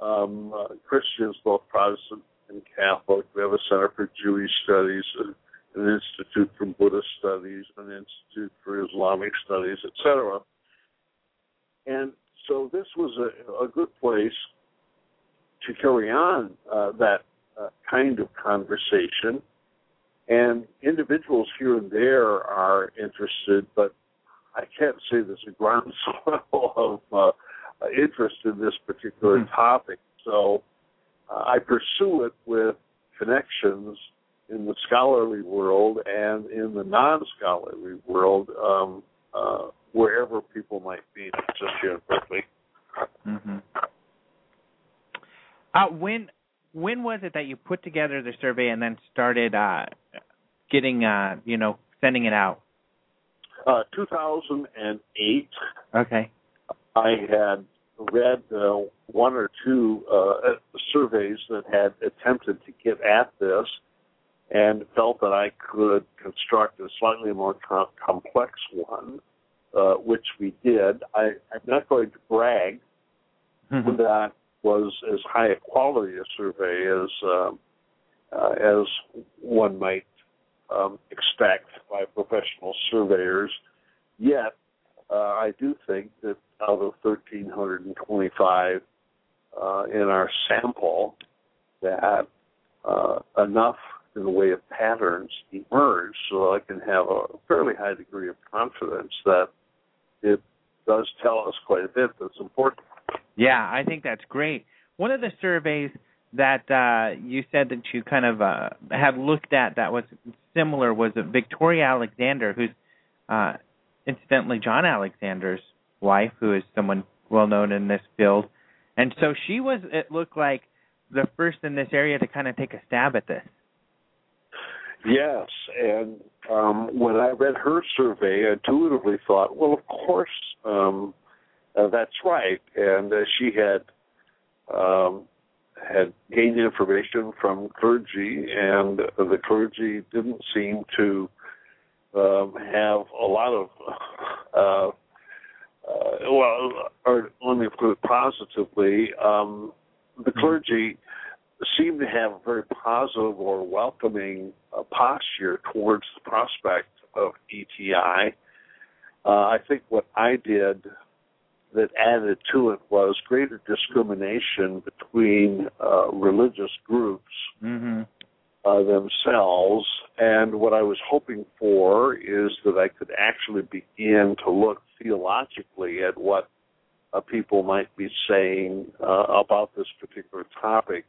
Um, uh, Christians, both Protestant and Catholic. We have a Center for Jewish Studies, an Institute for Buddhist Studies, an Institute for Islamic Studies, etc. And so this was a, a good place to carry on uh, that uh, kind of conversation. And individuals here and there are interested, but I can't say there's a groundswell of uh, interest in this particular mm-hmm. topic. So uh, I pursue it with connections in the scholarly world and in the non-scholarly world, um, uh, wherever people might be, just here in Berkeley. Mm-hmm. Uh, when when was it that you put together the survey and then started uh, getting uh, you know sending it out? Uh, 2008. Okay. I had read uh, one or two uh, surveys that had attempted to get at this and felt that I could construct a slightly more com- complex one, uh, which we did. I, am not going to brag mm-hmm. that was as high a quality a survey as um, uh, as one might um, expect by professional surveyors. Yet, uh, I do think that out of 1,325 uh, in our sample, that uh, enough in the way of patterns emerge so I can have a fairly high degree of confidence that it does tell us quite a bit that's important. Yeah, I think that's great. One of the surveys that uh, you said that you kind of uh, have looked at that was similar was Victoria Alexander, who's uh, incidentally John Alexander's wife, who is someone well known in this field. And so she was, it looked like, the first in this area to kind of take a stab at this. Yes, and um, when I read her survey, I intuitively thought, well, of course, um, uh, that's right. And uh, she had um, had gained information from clergy, and the clergy didn't seem to um, have a lot of, uh, uh, well, or let me put it positively, um, the mm-hmm. clergy seemed to have a very positive or welcoming uh, posture towards the prospect of ETI. Uh, I think what I did that added to it was greater discrimination between uh, religious groups mm-hmm. uh, themselves. And what I was hoping for is that I could actually begin to look theologically at what uh, people might be saying uh, about this particular topic.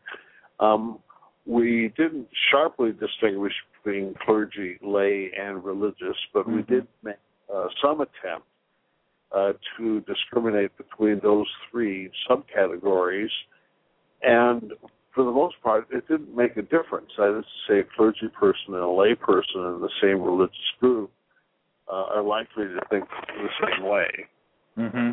Um, we didn't sharply distinguish between clergy, lay, and religious, but mm-hmm. we did make uh, some attempt uh, to discriminate between those three subcategories. And for the most part, it didn't make a difference. That is to say, a clergy person and a lay person in the same religious group uh, are likely to think the same way. Mm-hmm.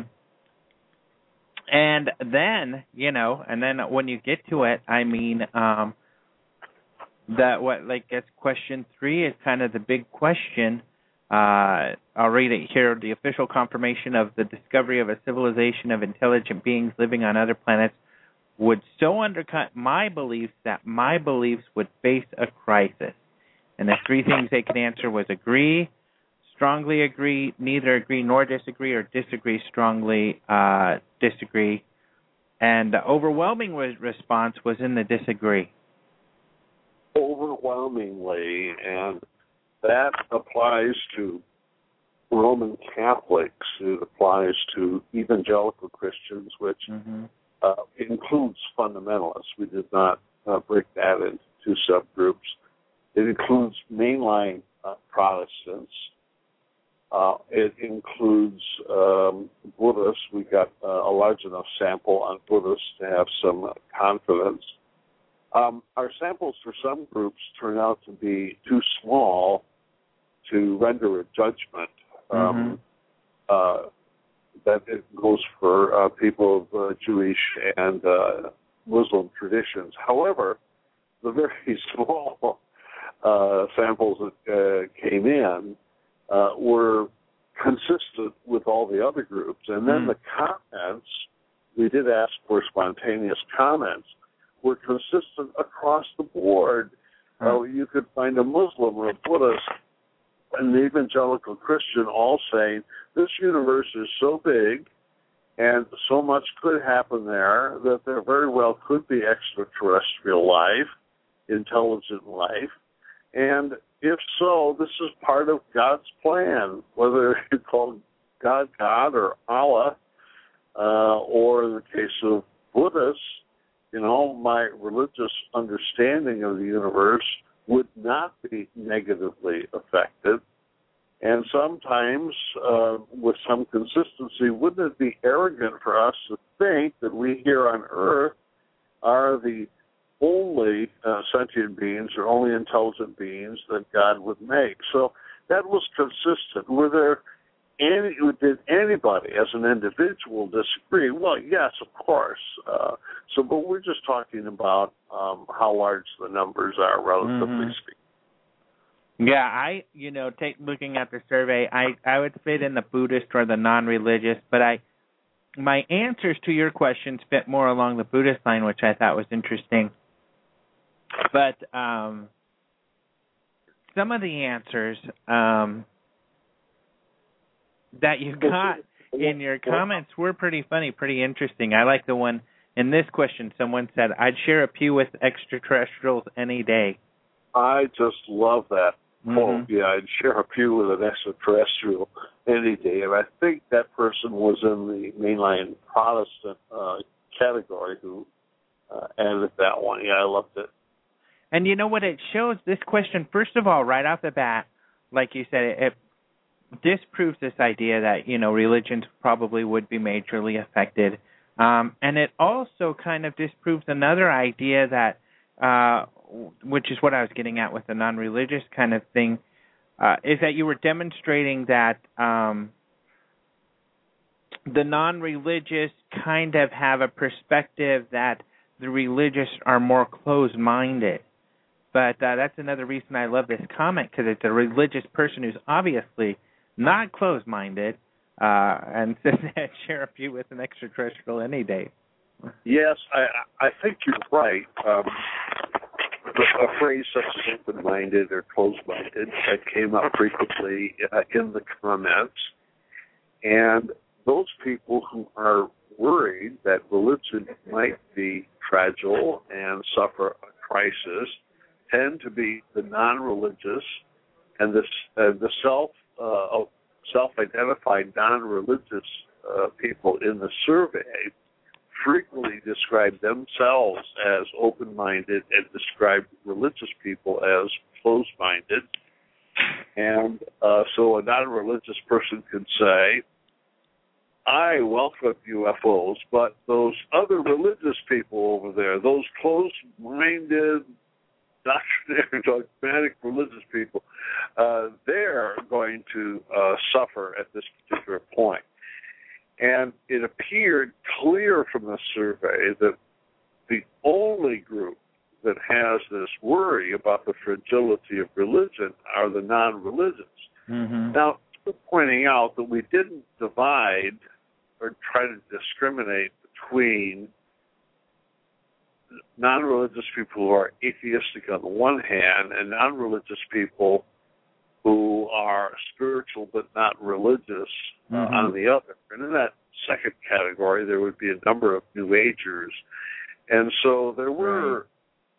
And then, you know, and then when you get to it, I mean, um, that what like guess question three is kind of the big question. Uh, I'll read it here. The official confirmation of the discovery of a civilization of intelligent beings living on other planets would so undercut my beliefs that my beliefs would face a crisis. And the three things they could answer was agree, strongly agree, neither agree nor disagree, or disagree strongly, uh, disagree. And the overwhelming response was in the disagree. Overwhelmingly, and that applies to Roman Catholics. It applies to evangelical Christians, which mm-hmm. uh, includes fundamentalists. We did not uh, break that into two subgroups. It includes mainline uh, Protestants uh, it includes um, Buddhists. We got uh, a large enough sample on Buddhists to have some confidence. Um, our samples for some groups turn out to be too small to render a judgment. Um, mm-hmm. uh, that it goes for uh, people of uh, Jewish and uh, Muslim traditions. However, the very small samples that came in uh, were consistent with all the other groups. And then mm. the comments, we did ask for spontaneous comments, were consistent across the board. Mm. Uh, you could find a Muslim or a Buddhist an evangelical Christian all saying, this universe is so big and so much could happen there that there very well could be extraterrestrial life. intelligent life? And if so, this is part of God's plan, whether you call God God or Allah, uh, or in the case of Buddhists, you know, my religious understanding of the universe would not be negatively affected. And sometimes, uh, with some consistency, wouldn't it be arrogant for us to think that we here on Earth are the only uh, sentient beings or only intelligent beings that God would make? So that was consistent. Were there any, did anybody as an individual disagree? Well, yes, of course. Uh, so, but we're just talking about um, how large the numbers are, relatively Mhm. speaking. Yeah, I you know take looking at the survey, I I would fit in the Buddhist or the non-religious, but I my answers to your questions fit more along the Buddhist line, which I thought was interesting. But um some of the answers um that you got in your comments were pretty funny, pretty interesting. I like the one in this question. Someone said, "I'd share a pew with extraterrestrials any day." I just love that. Oh, Mhm. yeah, I'd share a pew with an extraterrestrial any day. And I think that person was in the mainline Protestant uh, category who uh, added that one. Yeah, I loved it. And you know what it shows? This question, first of all, right off the bat, like you said, it, it disproves this idea that you know religions probably would be majorly affected, um, and it also kind of disproves another idea that, uh, which is what I was getting at with the non-religious kind of thing, uh, is that you were demonstrating that um, the non-religious kind of have a perspective that the religious are more closed-minded. But uh, that's another reason I love this comment because it's a religious person who's obviously not closed-minded uh, and says that a pew with an extraterrestrial any day. Yes, I I think you're right. Um, a phrase such as open-minded or closed-minded that came up frequently uh, in the comments, and those people who are worried that religion might be fragile and suffer a crisis tend to be the non-religious and the uh, the self uh, self-identified non-religious uh, people in the survey frequently describe themselves as open-minded and describe religious people as closed-minded. And uh, so a non-religious person can say, I welcome UFOs, but those other religious people over there, those closed-minded, doctrinaire, dogmatic religious people, uh, they're going to uh, suffer at this particular point. And it appeared clear from the survey that the only group that has this worry about the fragility of religion are the non-religious. Mm-hmm. Now, pointing out that we didn't divide or try to discriminate between non-religious people who are atheistic on the one hand and non-religious people who are spiritual but not religious uh, Mhm. on the other. And in that second category, there would be a number of New Agers. And so there were,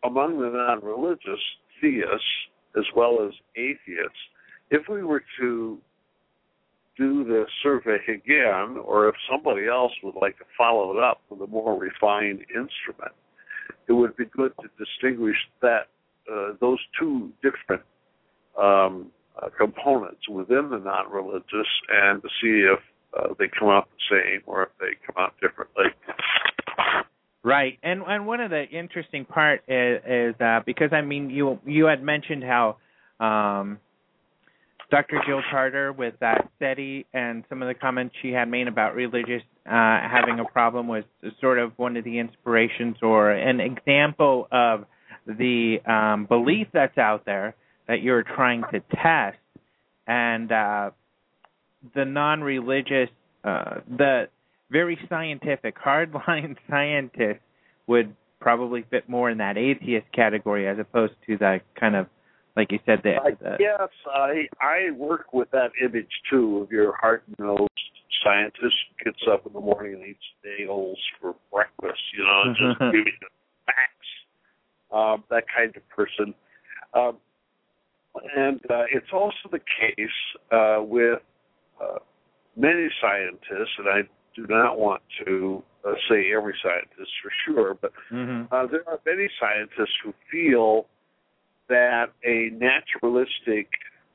among the non religious, theists as well as atheists. If we were to do the survey again, or if somebody else would like to follow it up with a more refined instrument, it would be good to distinguish that uh, those two different um, uh, components within the non-religious and to see if uh, they come out the same or if they come out differently. Right, and and one of the interesting part is, is uh, because I mean you you had mentioned how um, Dr. Jill Tarter with that SETI and some of the comments she had made about religious uh, having a problem was sort of one of the inspirations or an example of the um, belief that's out there that you're trying to test, and uh, the non-religious, uh, the very scientific, hardline scientist would probably fit more in that atheist category as opposed to the kind of, like you said, I the guess I I work with that image too of your hard nosed scientist gets up in the morning and eats bagels for breakfast, you know, just you the facts. um, that kind of person. Um, and uh, it's also the case uh, with uh, many scientists, and I do not want to uh, say every scientist for sure, but Mm-hmm. uh, there are many scientists who feel that a naturalistic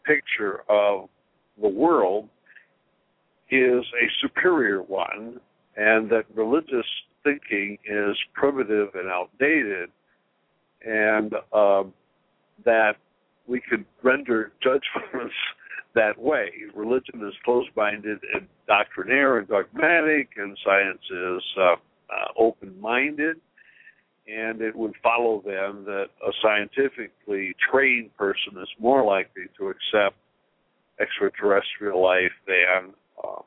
picture of the world is a superior one, and that religious thinking is primitive and outdated, and um, that we could render judgments that way. Religion is closed-minded and doctrinaire and dogmatic, and science is uh, uh, open-minded. And it would follow then that a scientifically trained person is more likely to accept extraterrestrial life than uh,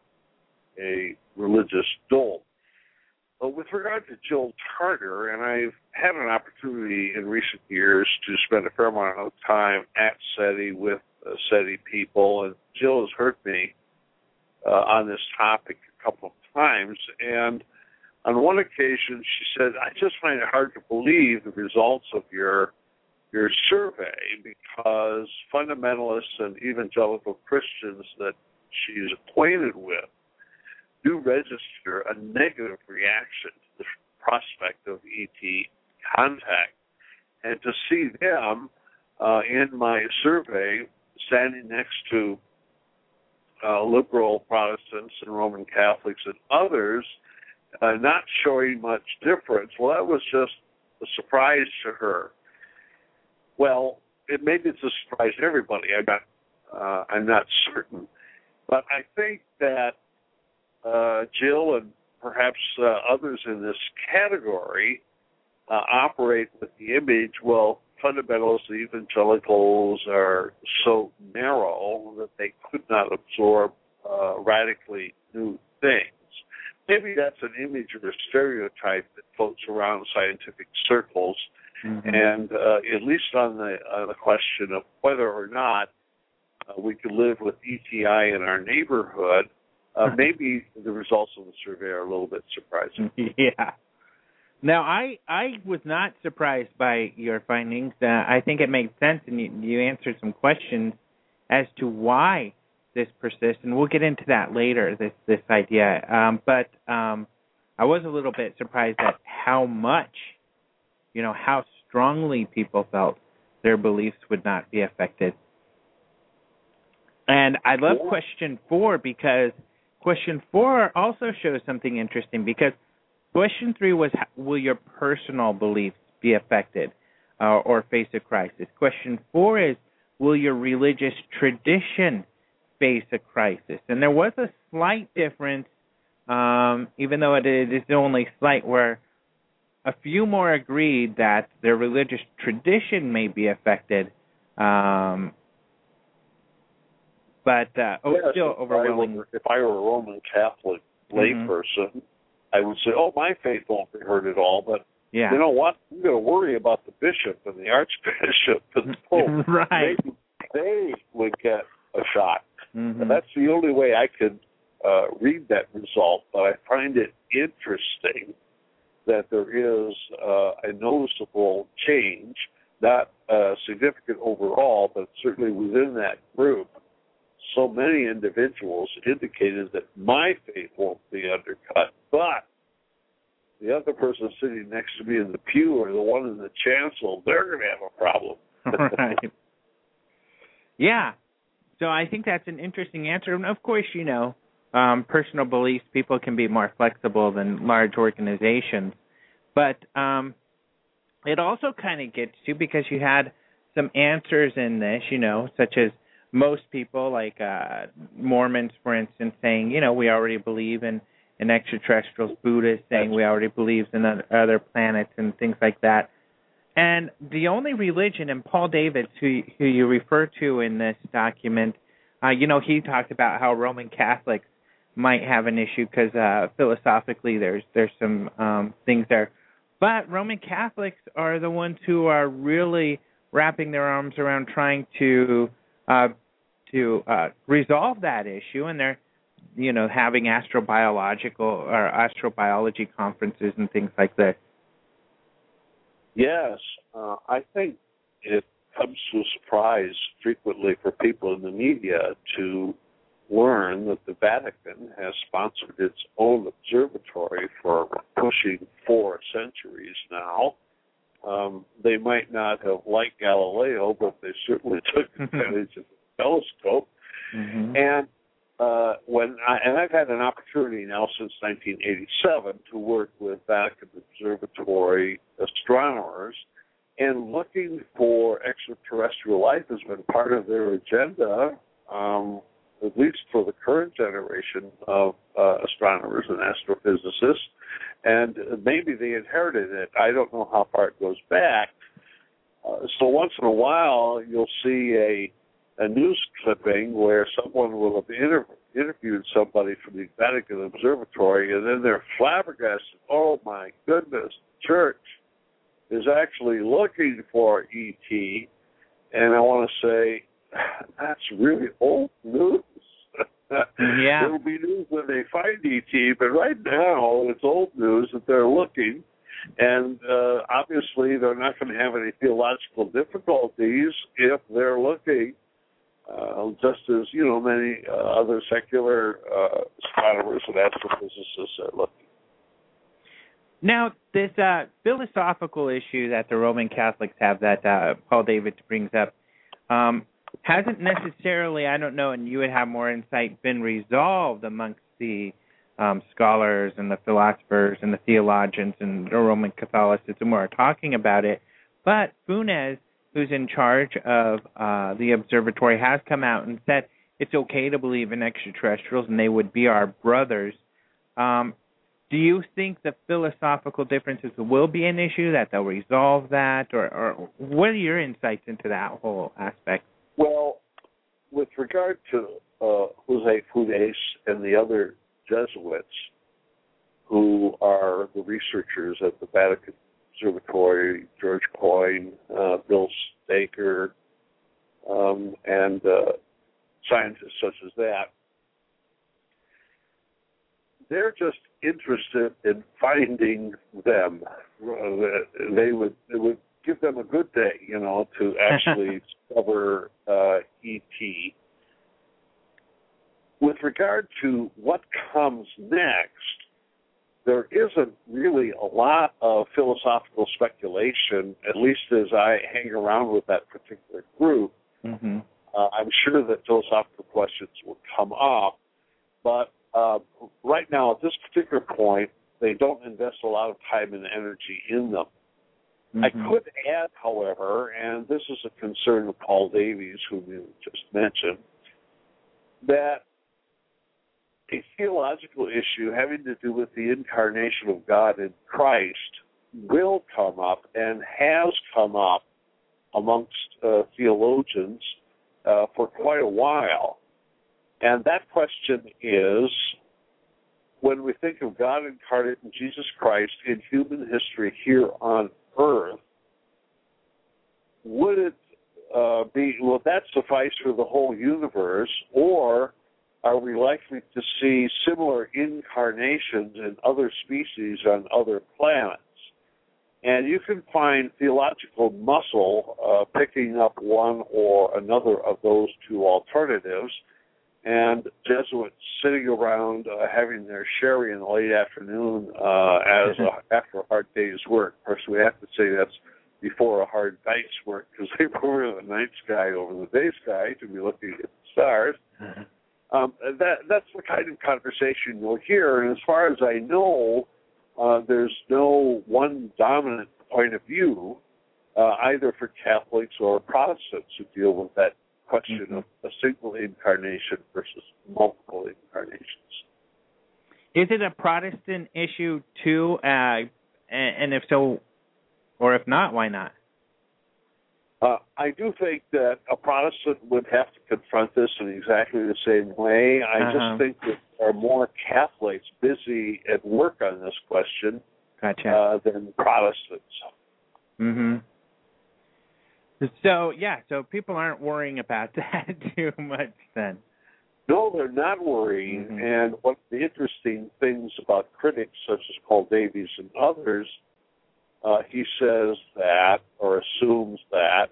a religious dolt. But with regard to Jill Tarter, and I've had an opportunity in recent years to spend a fair amount of time at SETI with uh, SETI people, and Jill has heard me uh, on this topic a couple of times. And on one occasion, she said, "I just find it hard to believe the results of your your survey because fundamentalists and evangelical Christians that she's acquainted with do register a negative reaction to the prospect of ET contact. And to see them uh, in my survey standing next to uh, liberal Protestants and Roman Catholics and others uh, not showing much difference, well, that was just a surprise to her. Well, it maybe it's a surprise to everybody. I'm not, uh, I'm not certain, but I think that uh, Jill and perhaps uh, others in this category uh, operate with the image, well, fundamentalists, evangelicals are so narrow that they could not absorb uh, radically new things. Maybe that's an image or a stereotype that floats around scientific circles, Mm-hmm. and uh, at least on the on the question of whether or not uh, we could live with ETI in our neighborhood, uh, maybe the results of the survey are a little bit surprising. yeah. Now, I I was not surprised by your findings. Uh, I think it makes sense, and you, you answered some questions as to why this persists, and we'll get into that later. This this idea, um, but um, I was a little bit surprised at how much, you know, how strongly people felt their beliefs would not be affected. And I love Yeah. question four because question four also shows something interesting because question three was will your personal beliefs be affected uh, or face a crisis question four is will your religious tradition face a crisis and there was a slight difference um, even though it is only slight where a few more agreed that their religious tradition may be affected um, but uh, oh, Yes, still if I were- If I were a Roman Catholic Mhm. layperson, I would say, "Oh, my faith won't be hurt at all." But yeah you know what? I'm going to worry about the bishop and the archbishop and the pope. right Maybe they would get a shot. Mhm. And that's the only way I could uh, read that result. But I find it interesting that there is uh, a noticeable change, not uh, significant overall, but certainly within that group. So many individuals indicated that my faith won't be undercut, but the other person sitting next to me in the pew or the one in the chancel, they're going to have a problem. right. Yeah. So I think that's an interesting answer. And of course, you know, um, personal beliefs, people can be more flexible than large organizations. But um, it also kind of gets to because you had some answers in this, you know, such as most people, like uh, Mormons, for instance, saying, you know, we already believe in, in extraterrestrials, Buddhists saying we already believe in other planets and things like that. And the only religion, and Paul Davies, who who you refer to in this document, uh, you know, he talked about how Roman Catholics might have an issue because uh, philosophically there's there's some um, things there, but Roman Catholics are the ones who are really wrapping their arms around trying to uh, to uh, resolve that issue, and they're you know having astrobiological or astrobiology conferences and things like this. Yes, uh, I think it comes to a surprise frequently for people in the media to learn that the Vatican has sponsored its own observatory for pushing four centuries now. Um, they might not have liked Galileo, but they certainly took advantage of the telescope. Mm-hmm. And uh, when I, and I've had an opportunity now since 1987 to work with Vatican Observatory astronomers, and looking for extraterrestrial life has been part of their agenda, um, at least for the current generation of uh, astronomers and astrophysicists. And maybe they inherited it. I don't know how far it goes back. Uh, so once in a while, you'll see a a news clipping where someone will have inter- interviewed somebody from the Vatican Observatory, and then they're flabbergasted. Oh my goodness, church is actually looking for ET, and I want to say that's really old news. Yeah. It'll be news when they find ET, but right now it's old news that they're looking. And uh, obviously, they're not going to have any theological difficulties if they're looking uh, just as you know many uh, other secular uh, astronomers and astrophysicists are looking. Now, this uh, philosophical issue that the Roman Catholics have that uh, Paul Davies brings up um, hasn't necessarily, I don't know, and you would have more insight, been resolved amongst the um, scholars and the philosophers and the theologians and the Roman Catholicism who are talking about it. But Funes who's in charge of uh, the observatory, has come out and said it's okay to believe in extraterrestrials and they would be our brothers. Um, do you think the philosophical differences will be an issue that they'll resolve that, or, or what are your insights into that whole aspect? Well, with regard to uh, Jose Funes and the other Jesuits who are the researchers at the Vatican Observatory, George Coyne, uh, Bill Stoeger, um, and uh, scientists such as that. They're just interested in finding them. They would it would give them a good day, you know, to actually discover uh, ET. With regard to what comes next, there isn't really a lot of philosophical speculation, at least as I hang around with that particular group. Mm-hmm. Uh, I'm sure that philosophical questions will come up, but uh, right now, at this particular point, they don't invest a lot of time and energy in them. Mm-hmm. I could add, however, and this is a concern of Paul Davies, whom you just mentioned, that a theological issue having to do with the incarnation of God in Christ will come up and has come up amongst uh, theologians uh, for quite a while. And that question is when we think of God incarnate in Jesus Christ in human history here on earth, would it uh, be, will that suffice for the whole universe, or are we likely to see similar incarnations in other species on other planets? And you can find theological muscle uh, picking up one or another of those two alternatives, and Jesuits sitting around uh, having their sherry in the late afternoon uh, as a, after a hard day's work. Of course, we have to say that's before a hard night's work because they were in the night sky over the day sky to be looking at the stars. Um, that that's the kind of conversation you'll hear. And as far as I know, uh, there's no one dominant point of view, uh, either for Catholics or Protestants who deal with that question mm-hmm. of a single incarnation versus multiple incarnations. Is it a Protestant issue too? Uh, and if so, or if not, why not? Uh, I do think that a Protestant would have to confront this in exactly the same way. I Uh-huh. just think that there are more Catholics busy at work on this question Gotcha. uh, than Protestants. hmm So yeah, so people aren't worrying about that too much then. No, they're not worrying. Mhm. And one of the interesting things about critics such as Paul Davies and others uh, he says that or assumes that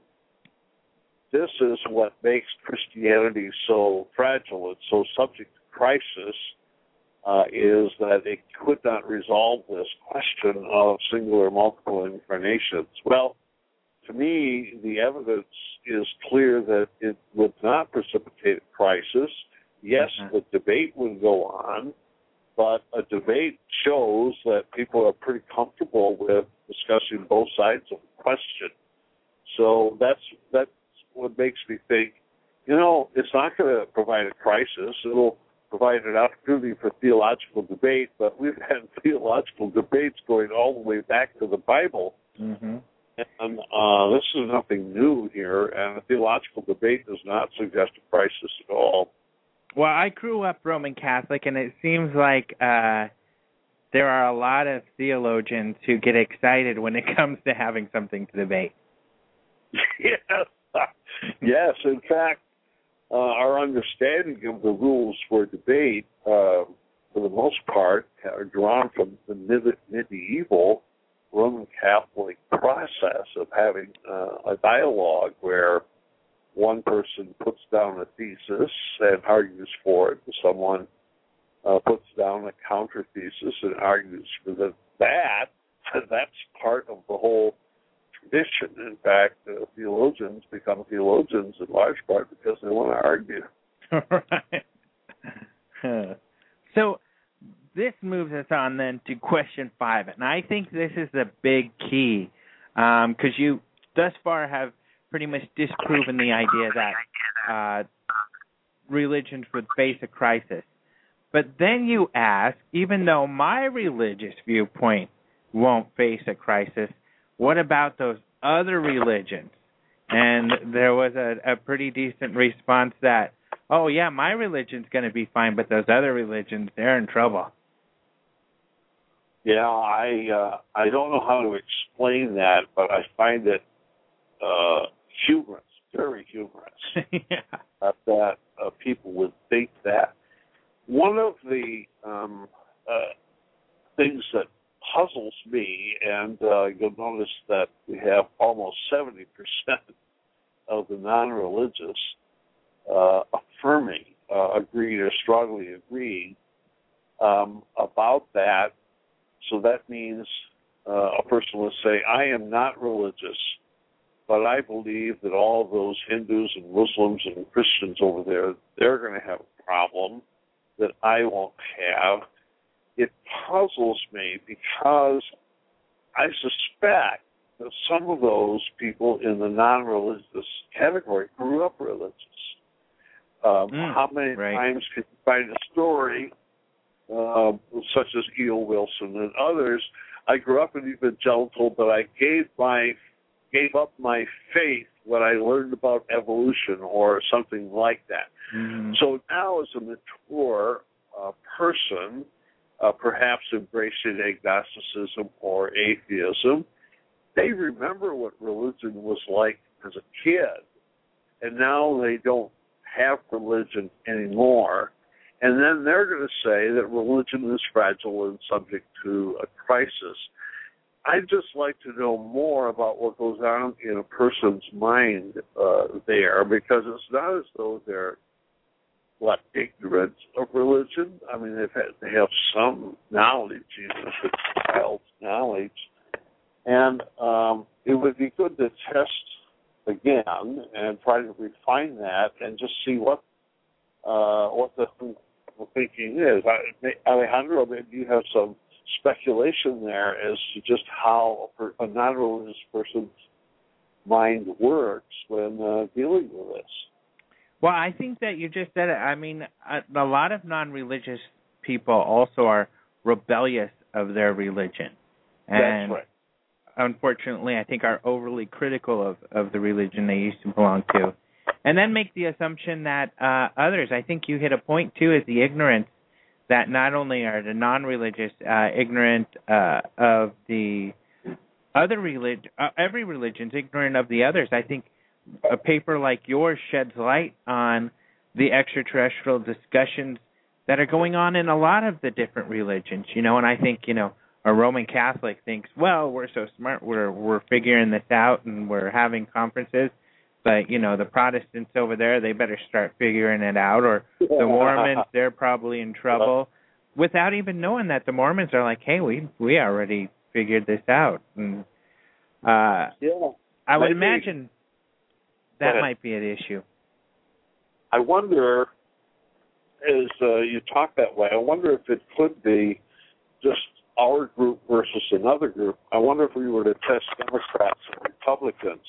this is what makes Christianity so fragile and so subject to crisis uh, is that it could not resolve this question of singular multiple incarnations. Well, to me, the evidence is clear that it would not precipitate a crisis. Yes, mm-hmm. the debate would go on, but a debate shows that people are pretty comfortable with discussing both sides of the question. So that's that's what makes me think, you know, it's not going to provide a crisis. It'll provide an opportunity for theological debate, but we've had theological debates going all the way back to the Bible. Mm-hmm. And uh, this is nothing new here, and a theological debate does not suggest a crisis at all. Well, I grew up Roman Catholic, and it seems like uh, there are a lot of theologians who get excited when it comes to having something to debate. yes, yes. In fact, uh, our understanding of the rules for debate, uh, for the most part, are drawn from the medieval Roman Catholic process of having uh, a dialogue where one person puts down a thesis and argues for it, to someone uh, puts down a counter thesis and argues for the, that. That's part of the whole tradition. In fact, uh, theologians become theologians in large part because they want to argue. right. so this moves us on then to question five, and I think this is the big key because um, you thus far have pretty much disproven the idea that uh, religions would face a crisis. But then you ask, even though my religious viewpoint won't face a crisis, what about those other religions? And there was a, a pretty decent response that, oh yeah, my religion's going to be fine, but those other religions, they're in trouble. Yeah, I uh, I don't know how to explain that, but I find it uh, humorous, very humorous, yeah. that uh, people would think that. One of the um, uh, things that puzzles me, and uh, you'll notice that we have almost 70% of the non-religious uh, affirming, uh, agreed or strongly agreeing um, about that. So that means uh, a person will say, I am not religious, but I believe that all those Hindus and Muslims and Christians over there, they're going to have a problem that I won't have it puzzles me because I suspect that some of those people in the non-religious category grew up religious. Um, mm, how many right. times can you find a story uh, such as E.O. Wilson and others? I grew up an evangelical, but I gave my gave up my faith when I learned about evolution or something like that. Mm. So now, as a mature uh, person, uh, perhaps embracing agnosticism or atheism, they remember what religion was like as a kid, and now they don't have religion anymore. And then they're going to say that religion is fragile and subject to a crisis. I'd just like to know more about what goes on in a person's mind uh, there, because it's not as though they're what ignorant of religion. I mean, they've had, they have some knowledge, if it's child's knowledge, and um, it would be good to test again and try to refine that and just see what uh, what the, the thinking is. I, Alejandro, maybe you have some speculation there as to just how a non-religious person's mind works when uh, dealing with this. Well, I think that you just said it. I mean, a, a lot of non-religious people also are rebellious of their religion, and That's right. unfortunately, I think are overly critical of of the religion they used to belong to, and then make the assumption that uh, others. I think you hit a point too, is the ignorance that not only are the non-religious uh, ignorant uh, of the other religion, uh, every religion's ignorant of the others. I think a paper like yours sheds light on the extraterrestrial discussions that are going on in a lot of the different religions, you know, and I think, you know, a Roman Catholic thinks, well, we're so smart, we're we're figuring this out, and we're having conferences. But you know, the Protestants over there, they better start figuring it out, or the Mormons, they're probably in trouble, without even knowing that the Mormons are like, hey, we we already figured this out, and uh, yeah. I would Maybe- imagine that might be an issue. I wonder, as uh, you talk that way, I wonder if it could be just our group versus another group. I wonder if we were to test Democrats and Republicans,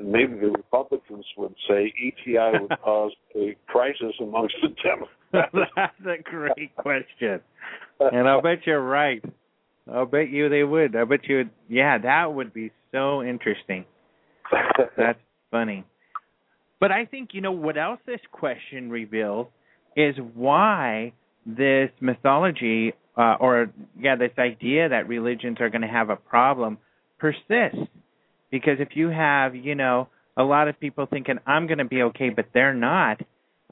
and maybe the Republicans would say ETI would cause a crisis amongst the Democrats. That's a great question. And I'll bet you're right. I'll bet you they would. I bet you, would, yeah, that would be so interesting. That's funny. But I think, you know, what else this question reveals is why this mythology, uh, or, yeah, this idea that religions are going to have a problem persists. Because if you have, you know, a lot of people thinking, I'm going to be okay, but they're not,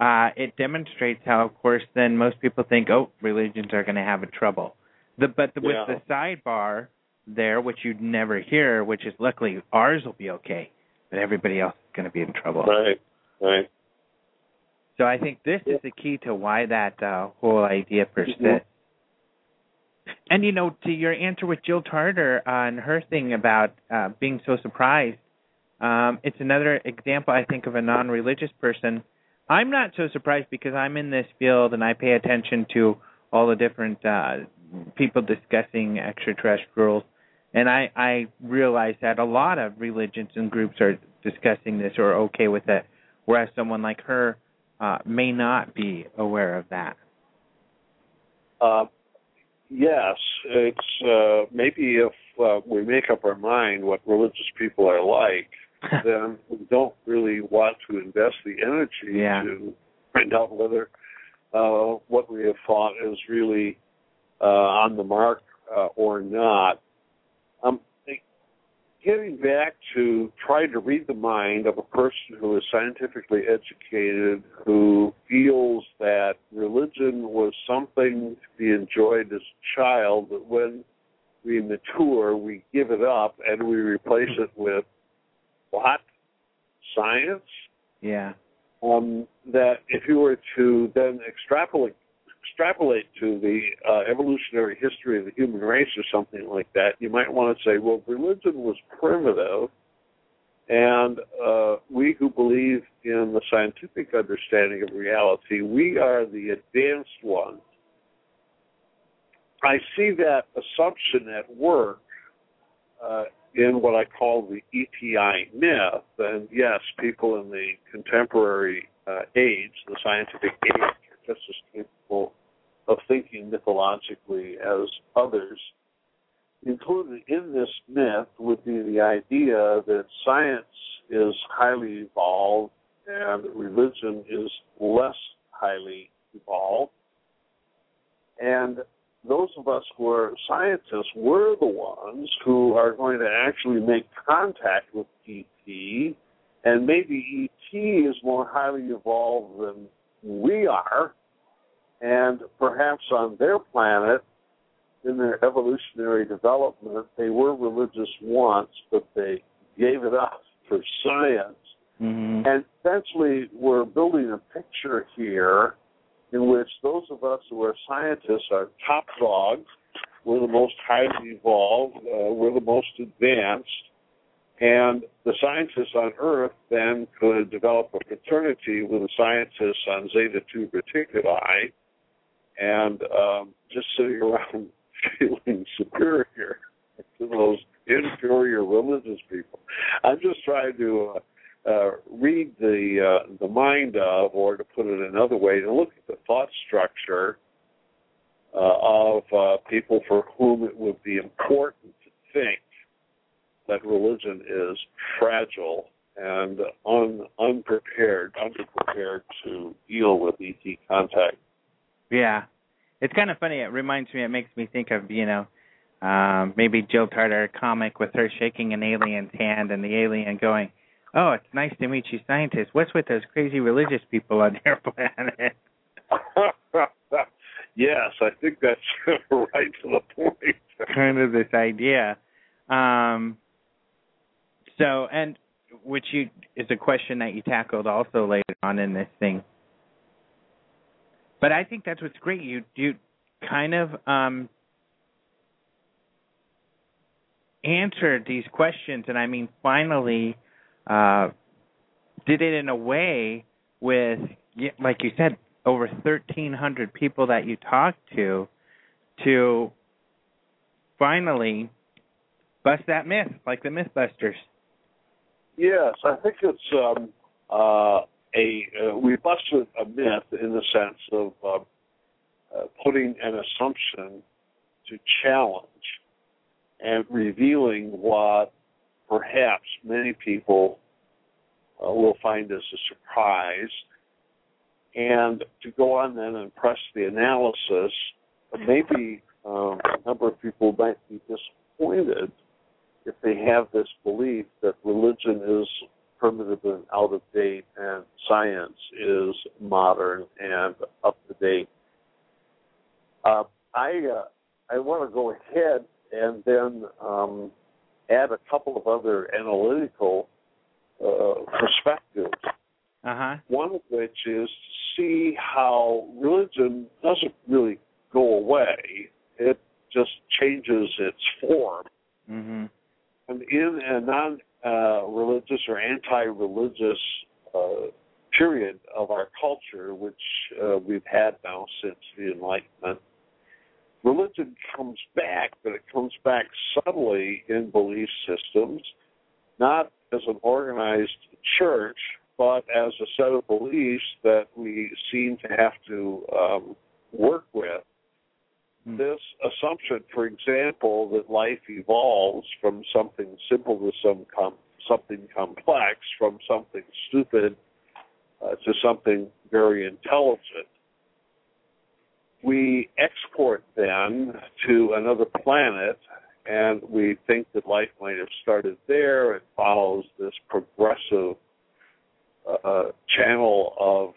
uh, it demonstrates how, of course, then most people think, oh, religions are going to have a trouble. The, but the, Yeah. with the sidebar there, which you'd never hear, which is luckily ours will be okay, but everybody else is going to be in trouble. right, right. So I think this is the key to why that uh, whole idea persists. And you know, to your answer with Jill Tarter on her thing about uh, being so surprised, um, it's another example I think of a non-religious person. I'm not so surprised because I'm in this field and I pay attention to all the different uh, people discussing extraterrestrials, and I I realize that a lot of religions and groups are discussing this or okay with it, whereas someone like her uh, may not be aware of that. Uh, yes, it's uh, maybe if uh, we make up our mind what religious people are like, then we don't really want to invest the energy Yeah. to find out whether uh, what we have thought is really uh, on the mark uh, or not. Getting back to trying to read the mind of a person who is scientifically educated, who feels that religion was something to be enjoyed as a child, but when we mature, we give it up and we replace it with what? Science? Yeah. um, that if you were to then extrapolate extrapolate to the uh, evolutionary history of the human race or something like that, you might want to say, well, religion was primitive, and uh, we who believe in the scientific understanding of reality, we are the advanced ones. I see that assumption at work uh, in what I call the ETI myth. And yes, people in the contemporary uh, age, the scientific age, just as capable of thinking mythologically as others. Included in this myth would be the idea that science is highly evolved and religion is less highly evolved. And those of us who are scientists, we're the ones who are going to actually make contact with ET, and maybe ET is more highly evolved than we are, and perhaps on their planet, in their evolutionary development, they were religious once, but they gave it up for science. Mm-hmm. And essentially, we're building a picture here in which those of us who are scientists are top dogs. We're the most highly evolved. Uh, we're the most advanced. And the scientists on Earth then could develop a fraternity with the scientists on Zeta 2 Reticuli and um, just sitting around feeling superior to those inferior religious people. I'm just trying to uh, uh, read the uh, the mind of, or to put it another way, to look at the thought structure uh, of uh, people for whom it would be important to think that religion is fragile and un, unprepared, underprepared to deal with ET contact. Yeah. It's kind of funny. It reminds me, it makes me think of, you know, um, maybe Jill Tarter comic with her shaking an alien's hand and the alien going, Oh, it's nice to meet you, scientists. What's with those crazy religious people on your planet? Yes, I think that's right to the point. kind of this idea. Um, so, and which you is a question that you tackled also later on in this thing. But I think that's what's great. You you kind of um, answered these questions, and I mean, finally uh, did it in a way with, like you said, over 1,300 people that you talked to, to finally bust that myth, like the MythBusters. Yes, I think it's um, uh, a uh, we busted a myth in the sense of uh, uh, putting an assumption to challenge and revealing what perhaps many people uh, will find as a surprise. And to go on then and press the analysis, maybe um, a number of people might be disappointed if they have this belief that religion is primitive and out of date science is modern and up to date. Uh, I uh, I want to go ahead and then um, add a couple of other analytical uh, perspectives. Uh-huh. One of which is to see how religion doesn't really go away; it just changes its form. Mm-hmm. And in a non-religious uh, or anti-religious uh, period of our culture, which uh, we've had now since the Enlightenment, religion comes back, but it comes back subtly in belief systems, not as an organized church, but as a set of beliefs that we seem to have to um, work with. Hmm. This assumption, for example, that life evolves from something simple to some com- something complex, from something stupid uh, to something very intelligent, we export then to another planet and we think that life might have started there. It follows this progressive uh, channel of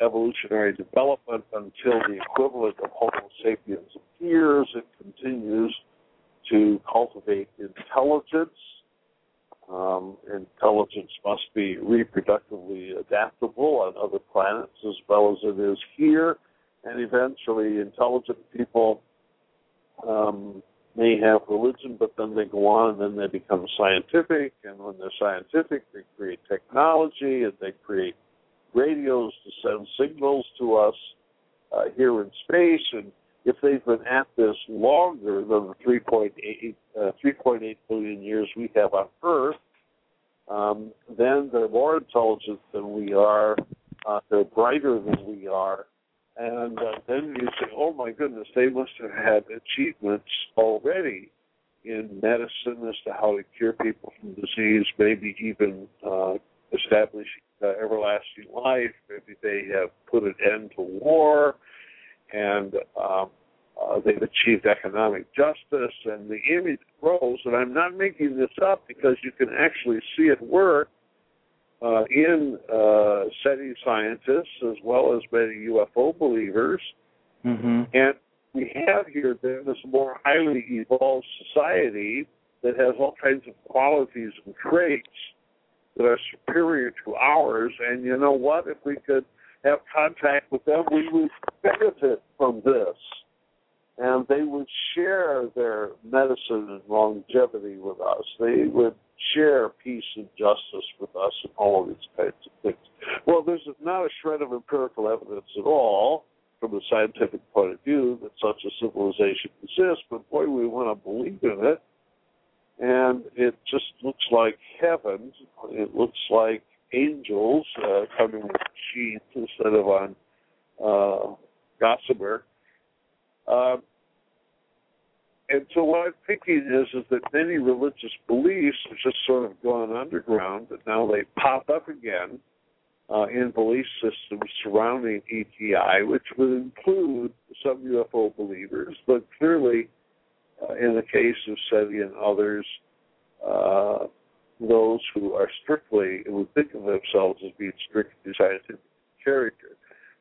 evolutionary development until the equivalent of Homo sapiens appears. It continues to cultivate intelligence. Um, intelligence must be reproductively adaptable on other planets as well as it is here and eventually intelligent people um, may have religion, but then they go on and then they become scientific, and when they're scientific, they create technology and they create radios to send signals to us uh, here in space. And if they've been at this longer than the 3.8, uh, 3.8 billion years we have on Earth, um, then they're more intelligent than we are. Uh, they're brighter than we are and uh, then you say, oh my goodness, they must have had achievements already in medicine as to how to cure people from disease, maybe even uh, establish uh, everlasting life. Maybe they have put an end to war, and um, uh, they've achieved economic justice. And the image grows, and I'm not making this up because you can actually see it work uh, in uh, SETI scientists as well as many UFO believers. Mm-hmm. And we have here then this more highly evolved society that has all kinds of qualities and traits that are superior to ours. And you know what? If we could have contact with them, we would benefit from this. And they would share their medicine and longevity with us. They would share peace and justice with us and all of these kinds of things. Well, there's not a shred of empirical evidence at all from a scientific point of view that such a civilization exists, but boy, we want to believe in it. And it just looks like heaven. It looks like angels uh, coming with sheets instead of on uh, gossamer. Uh, and so what I'm thinking is is that many religious beliefs have just sort of gone underground, but now they pop up again uh, in belief systems surrounding ETI, which would include some UFO believers, but clearly, uh, in the case of SETI and others, uh, those who are strictly who think of themselves as being strictly scientific character.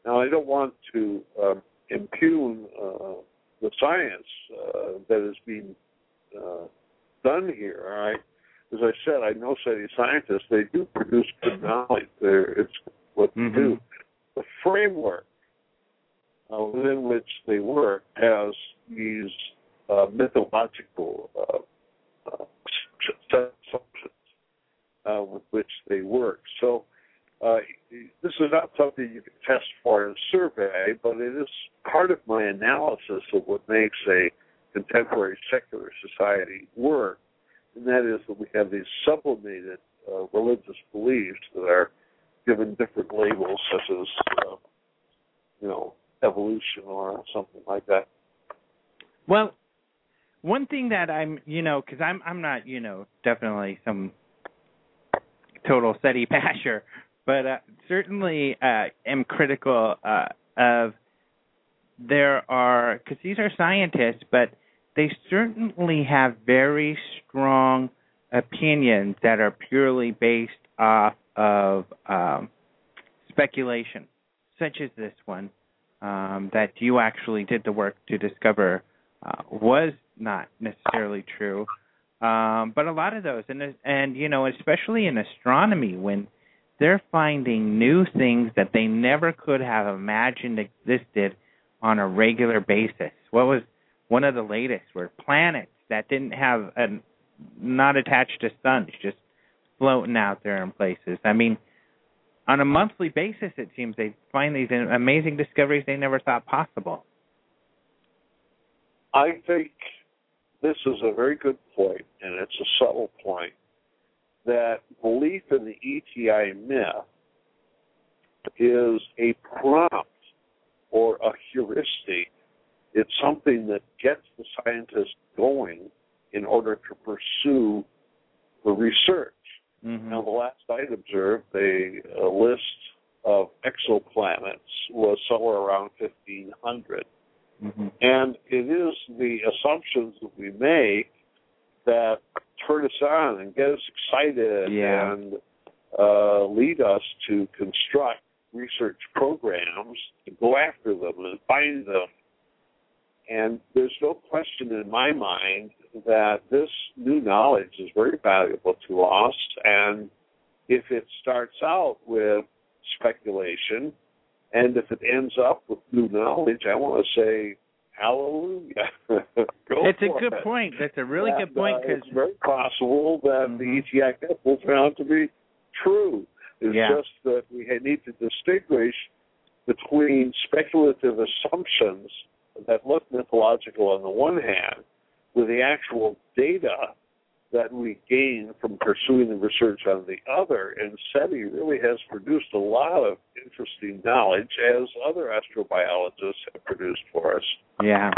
Now, I don't want to um, impugn uh, the science uh, that is being uh, done here. I, as I said, I know SETI scientists. They do produce good knowledge. They're, it's what Mhm. they do. The framework uh, within which they work has these uh, mythological uh, uh, assumptions uh, with which they work. So uh, this is not something you can test for in a survey, but it is part of my analysis of what makes a contemporary secular society work, and that is that we have these sublimated uh, religious beliefs that are given different labels, such as uh, you know evolution or something like that. Well, one thing that I'm, you know, because I'm I'm not, you know, definitely some total SETI basher, but uh, certainly uh, am critical uh, of there are because these are scientists, but they certainly have very strong opinions that are purely based off of um, speculation, such as this one um, that you actually did the work to discover uh, was not necessarily true. Um, but a lot of those, and and you know, especially in astronomy, when they're finding new things that they never could have imagined existed on a regular basis. What was one of the latest were planets that didn't have a not attached to suns, just floating out there in places. I mean, on a monthly basis, it seems they find these amazing discoveries they never thought possible. I think this is a very good point, and it's a subtle point that belief in the ETI myth is a prompt or a heuristic. It's something that gets the scientist going in order to pursue the research. Mm-hmm. Now, the last I'd observed, a list of exoplanets was somewhere around 1,500. Mm-hmm. And it is the assumptions that we make that turn us on and get us excited Yeah. and uh, lead us to construct research programs to go after them and find them. And there's no question in my mind that this new knowledge is very valuable to us. And if it starts out with speculation, and if it ends up with new knowledge, I want to say hallelujah. It's a good it. point. That's a really And, good point uh, because it's very possible that Mhm. the will turn out to be true. It's Yeah. just that we need to distinguish between speculative assumptions that look mythological on the one hand, with the actual data that we gain from pursuing the research on the other. And SETI really has produced a lot of interesting knowledge, as other astrobiologists have produced for us. Yeah.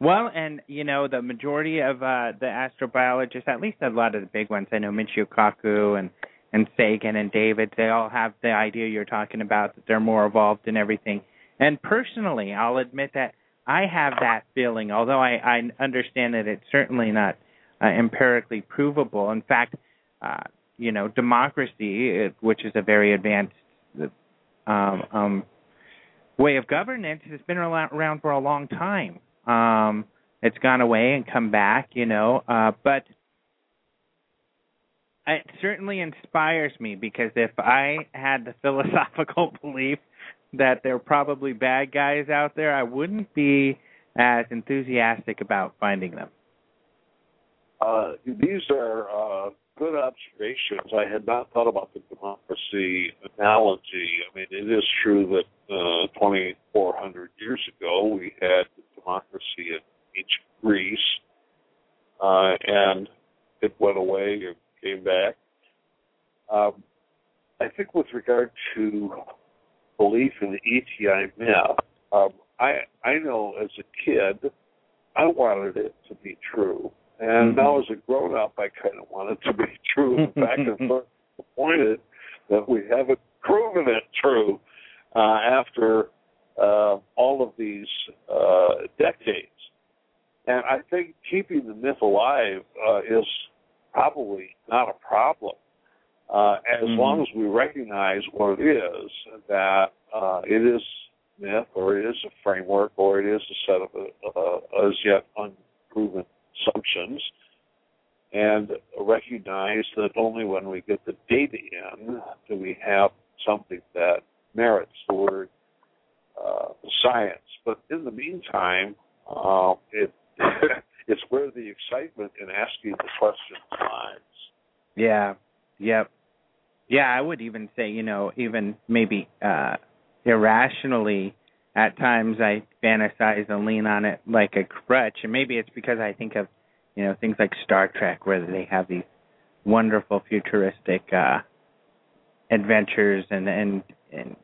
Well, and you know, the majority of uh the astrobiologists, at least a lot of the big ones, I know Michio Kaku and and Sagan and David, they all have the idea you're talking about that they're more evolved in everything. And personally, I'll admit that I have that feeling, although I, I understand that it's certainly not uh, empirically provable. In fact, uh, you know, democracy, which is a very advanced um, um, way of governance, has been around around for a long time. Um, it's gone away and come back, you know, uh, but it certainly inspires me because if I had the philosophical belief that there are probably bad guys out there, I wouldn't be as enthusiastic about finding them. Uh, these are uh, good observations. I had not thought about the democracy analogy. I mean, it is true that uh, 2,400 years ago we had democracy in ancient Greece, uh, and it went away and came back. Um, I think with regard to belief in the ETI myth, um, I I know as a kid I wanted it to be true, and Mhm. now as a grown up I kind of want it to be true. In fact, I'm of disappointed that we haven't proven it true uh, after uh, all of these uh, decades. And I think keeping the myth alive uh, is probably not a problem. Uh, as Mhm. long as we recognize what it is, that uh, it is myth, or it is a framework, or it is a set of uh, as yet unproven assumptions, and recognize that only when we get the data in do we have something that merits the word uh, science. But in the meantime, uh, it it's where the excitement in asking the question lies. Yeah. Yep. Yeah, I would even say, you know, even maybe uh irrationally at times I fantasize and lean on it like a crutch and maybe it's because I think of, you know, things like Star Trek where they have these wonderful futuristic uh adventures and and and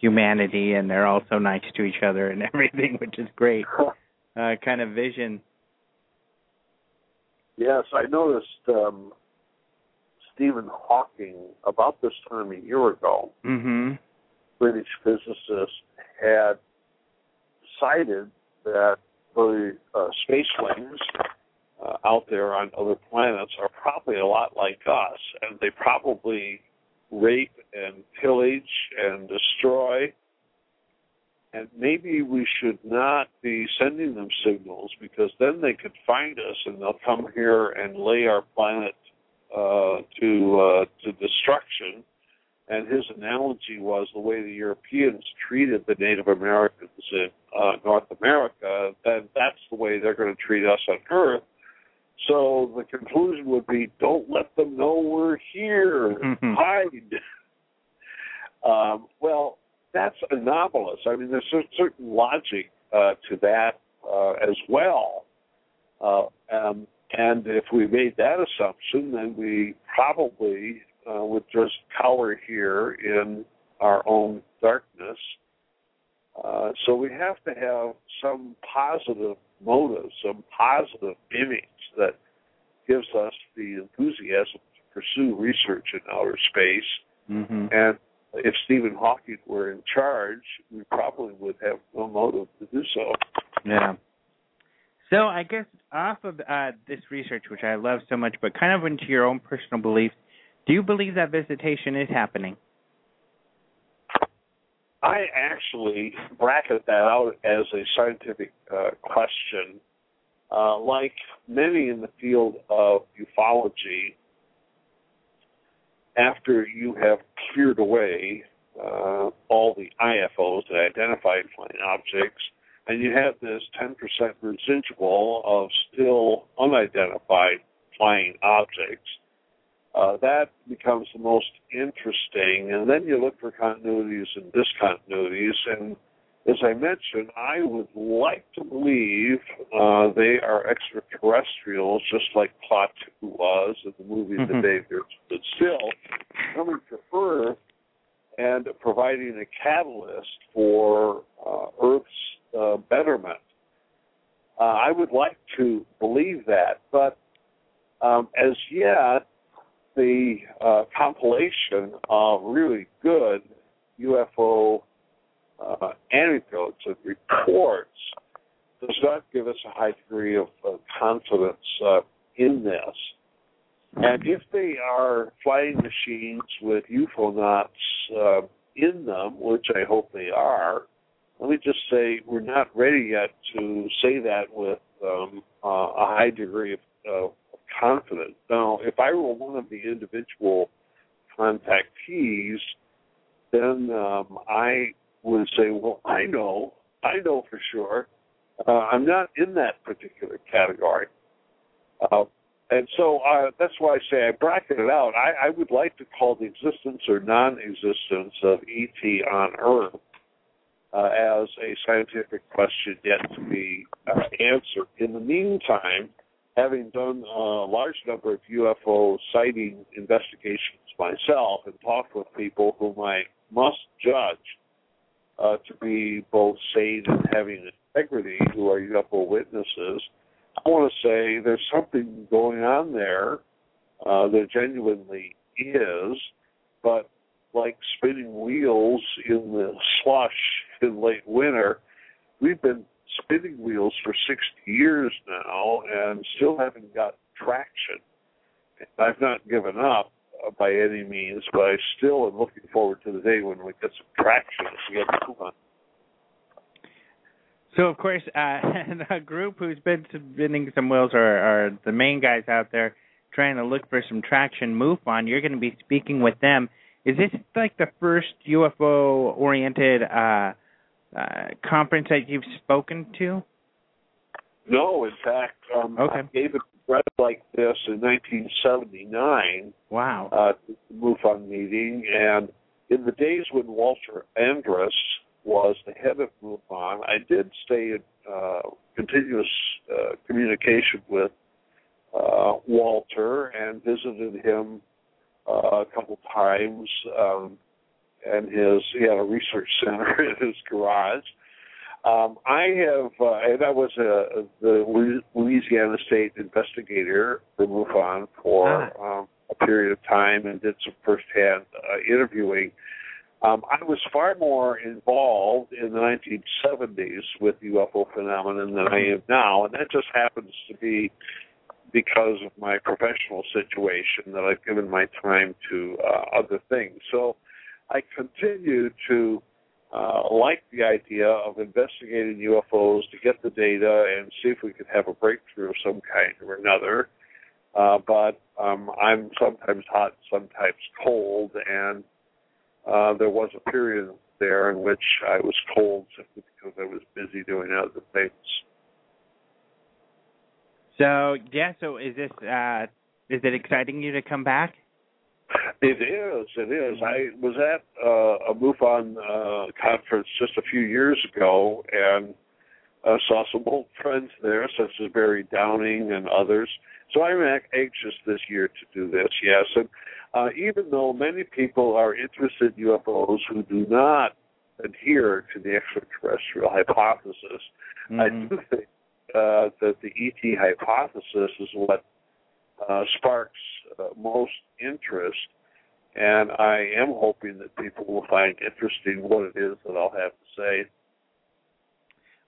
humanity and they're all so nice to each other and everything which is great uh kind of vision. Yes i noticed um stephen hawking about this time a year ago. Mhm british physicist had cited that the uh, space wings uh, out there on other planets are probably a lot like us and they probably rape and pillage and destroy. And maybe we should not be sending them signals because then they could find us and they'll come here and lay our planet uh, to uh, to destruction. And his analogy was the way the Europeans treated the Native Americans in uh, North America, then that's the way they're going to treat us on Earth. So the conclusion would be don't let them know we're here. Mhm. Hide. Um, well, that's anomalous. I mean, there's a certain logic uh, to that uh, as well. Uh, um, and if we made that assumption, then we probably uh, would just cower here in our own darkness. Uh, so we have to have some positive motive, some positive image that gives us the enthusiasm to pursue research in outer space. mhm And if Stephen Hawking were in charge, we probably would have no motive to do so. Yeah. So I guess off of uh, this research, which I love so much, but kind of into your own personal beliefs, do you believe that visitation is happening? I actually bracket that out as a scientific uh, question. Uh, like many in the field of ufology, after you have cleared away uh, all the IFOs, the identified flying objects, and you have this 10% residual of still unidentified flying objects, uh, that becomes the most interesting. And then you look for continuities and discontinuities. And as I mentioned, I would like to believe uh, they are extraterrestrials, just like Plot 2 was in the movie Mhm. The Day Stood Still, coming to Earth and providing a catalyst for uh, Earth's uh, betterment. Uh, I would like to believe that, but um, as yet, the uh, compilation of really good UFO uh, anecdotes and reports does not give us a high degree of uh, confidence uh, in this. And if they are flying machines with UFOnauts uh, in them, which I hope they are, let me just say we're not ready yet to say that with um, uh, a high degree of confidence. Now, if I were one of the individual contactees, then um, I would say, well, I know, I know for sure. Uh, I'm not in that particular category. Uh, and so uh, that's why I say I bracket it out. I, I would like to call the existence or non-existence of ET on Earth uh, as a scientific question yet to be uh, answered. In the meantime, having done a large number of UFO sighting investigations myself and talked with people whom I must judge uh, to be both sane and having integrity, who are UFO witnesses, I want to say there's something going on there. Uh, there genuinely is, but like spinning wheels in the slush in late winter, we've been spinning wheels for 60 years now and still haven't got traction. I've not given up by any means, but I still am looking forward to the day when we get some traction get to on. So of course, uh, the group who's been spinning some wheels are, are the main guys out there trying to look for some traction. MUFON. You're going to be speaking with them. Is this like the first UFO oriented uh, uh, conference that you've spoken to? No, in fact, um, okay. I gave a address like this in 1979. Wow. Uh, MUFON meeting, and in the days when Walter Andrus was the head of MUFON, I did stay in uh, continuous uh, communication with uh, Walter and visited him uh, a couple times. Um, and his he had a research center in his garage. Um, I have, uh, and I was a, the Louisiana State investigator for MUFON for ah. um, a period of time and did some firsthand uh, interviewing. Um, I was far more involved in the 1970s with UFO phenomenon than I am now, and that just happens to be because of my professional situation that I've given my time to uh, other things. So I continue to uh, like the idea of investigating UFOs to get the data and see if we could have a breakthrough of some kind or another. Uh, but um, I'm sometimes hot, sometimes cold, and uh, there was a period there in which I was cold simply because I was busy doing other things. So yeah, so is this uh, is it exciting you to come back? It is. It is. I was at uh, a MUFON uh, conference just a few years ago and uh, saw some old friends there, such as Barry Downing and others. So I'm anxious this year to do this. Yes, and uh, even though many people are interested in UFOs who do not adhere to the extraterrestrial hypothesis, mm-hmm. I do think uh, that the ET hypothesis is what uh, sparks uh, most interest. And I am hoping that people will find interesting what it is that I'll have to say.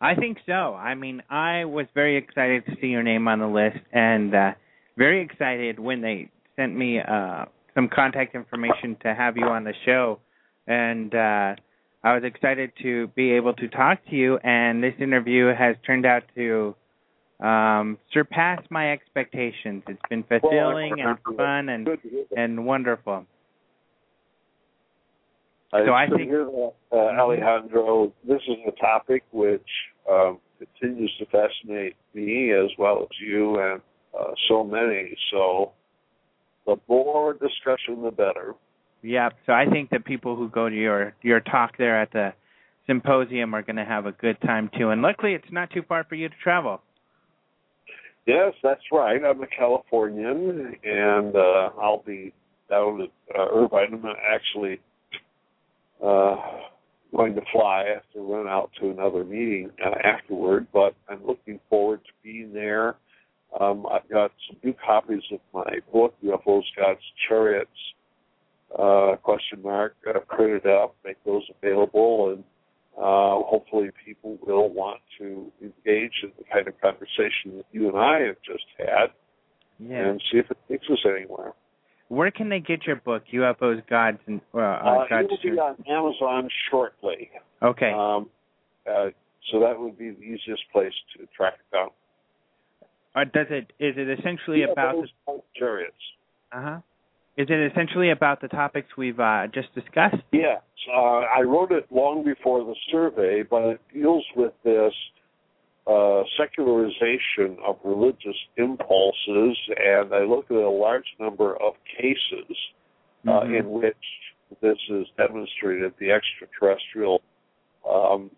I think so. I mean, I was very excited to see your name on the list, and uh, very excited when they sent me uh, some contact information to have you on the show. And uh, I was excited to be able to talk to you, and this interview has turned out to um, surpassed my expectations. It's been fulfilling and fun and and wonderful. I so I think, that, uh, Alejandro, this is a topic which um, continues to fascinate me as well as you and uh, so many. So the more discussion, the better. Yeah. So I think that people who go to your your talk there at the symposium are going to have a good time too. And luckily, it's not too far for you to travel. Yes, that's right. I'm a Californian, and uh, I'll be down at uh, Irvine. I'm actually uh, going to fly. I have to run out to another meeting uh, afterward, but I'm looking forward to being there. Um, I've got some new copies of my book, UFOs, Gods, Chariots, uh, question mark, uh, printed up, make those available, and uh, hopefully people will want to engage in the kind of conversation that you and I have just had yeah. and see if it takes us anywhere. Where can they get your book, UFOs, Gods, and uh, uh, Gods? It will be on Amazon shortly. Okay. Um, uh, so that would be the easiest place to track it down. Uh, does it? Is it essentially UFOs, about? The, chariots. Uh huh. Is it essentially about the topics we've uh, just discussed? Yes. Uh, I wrote it long before the survey, but it deals with this uh, secularization of religious impulses, and I looked at a large number of cases uh, mm-hmm. in which this is demonstrated the extraterrestrial um,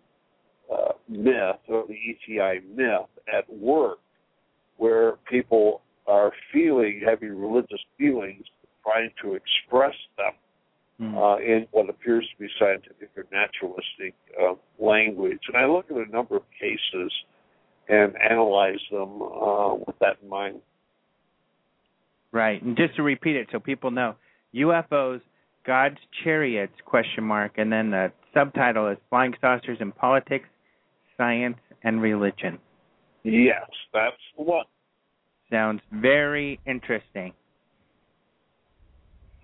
uh, myth or the ETI myth at work, where people are feeling, having religious feelings, trying to express them mm. uh, in what appears to be scientific or naturalistic uh, language. And I look at a number of cases and analyze them uh, with that in mind. Right, and just to repeat it so people know, UFOs, God's chariots? Question mark, and then the subtitle is Flying Saucers in Politics, Science, and Religion. Yes, that's the one. Sounds very interesting.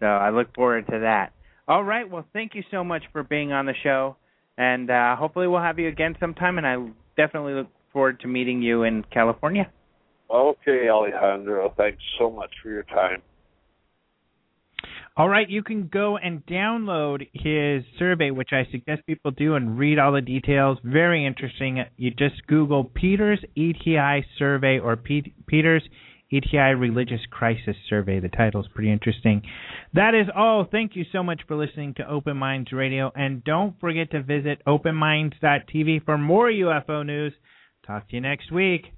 So I look forward to that. All right. Well, thank you so much for being on the show, and uh, hopefully we'll have you again sometime. And I definitely look forward to meeting you in California. Okay, Alejandro. Thanks so much for your time. All right, you can go and download his survey, which I suggest people do, and read all the details. Very interesting. You just Google Peters ETI survey or P- Peters ETI Religious Crisis Survey. The title is pretty interesting. That is all. Thank you so much for listening to Open Minds Radio, and don't forget to visit openminds.tv for more UFO news. Talk to you next week.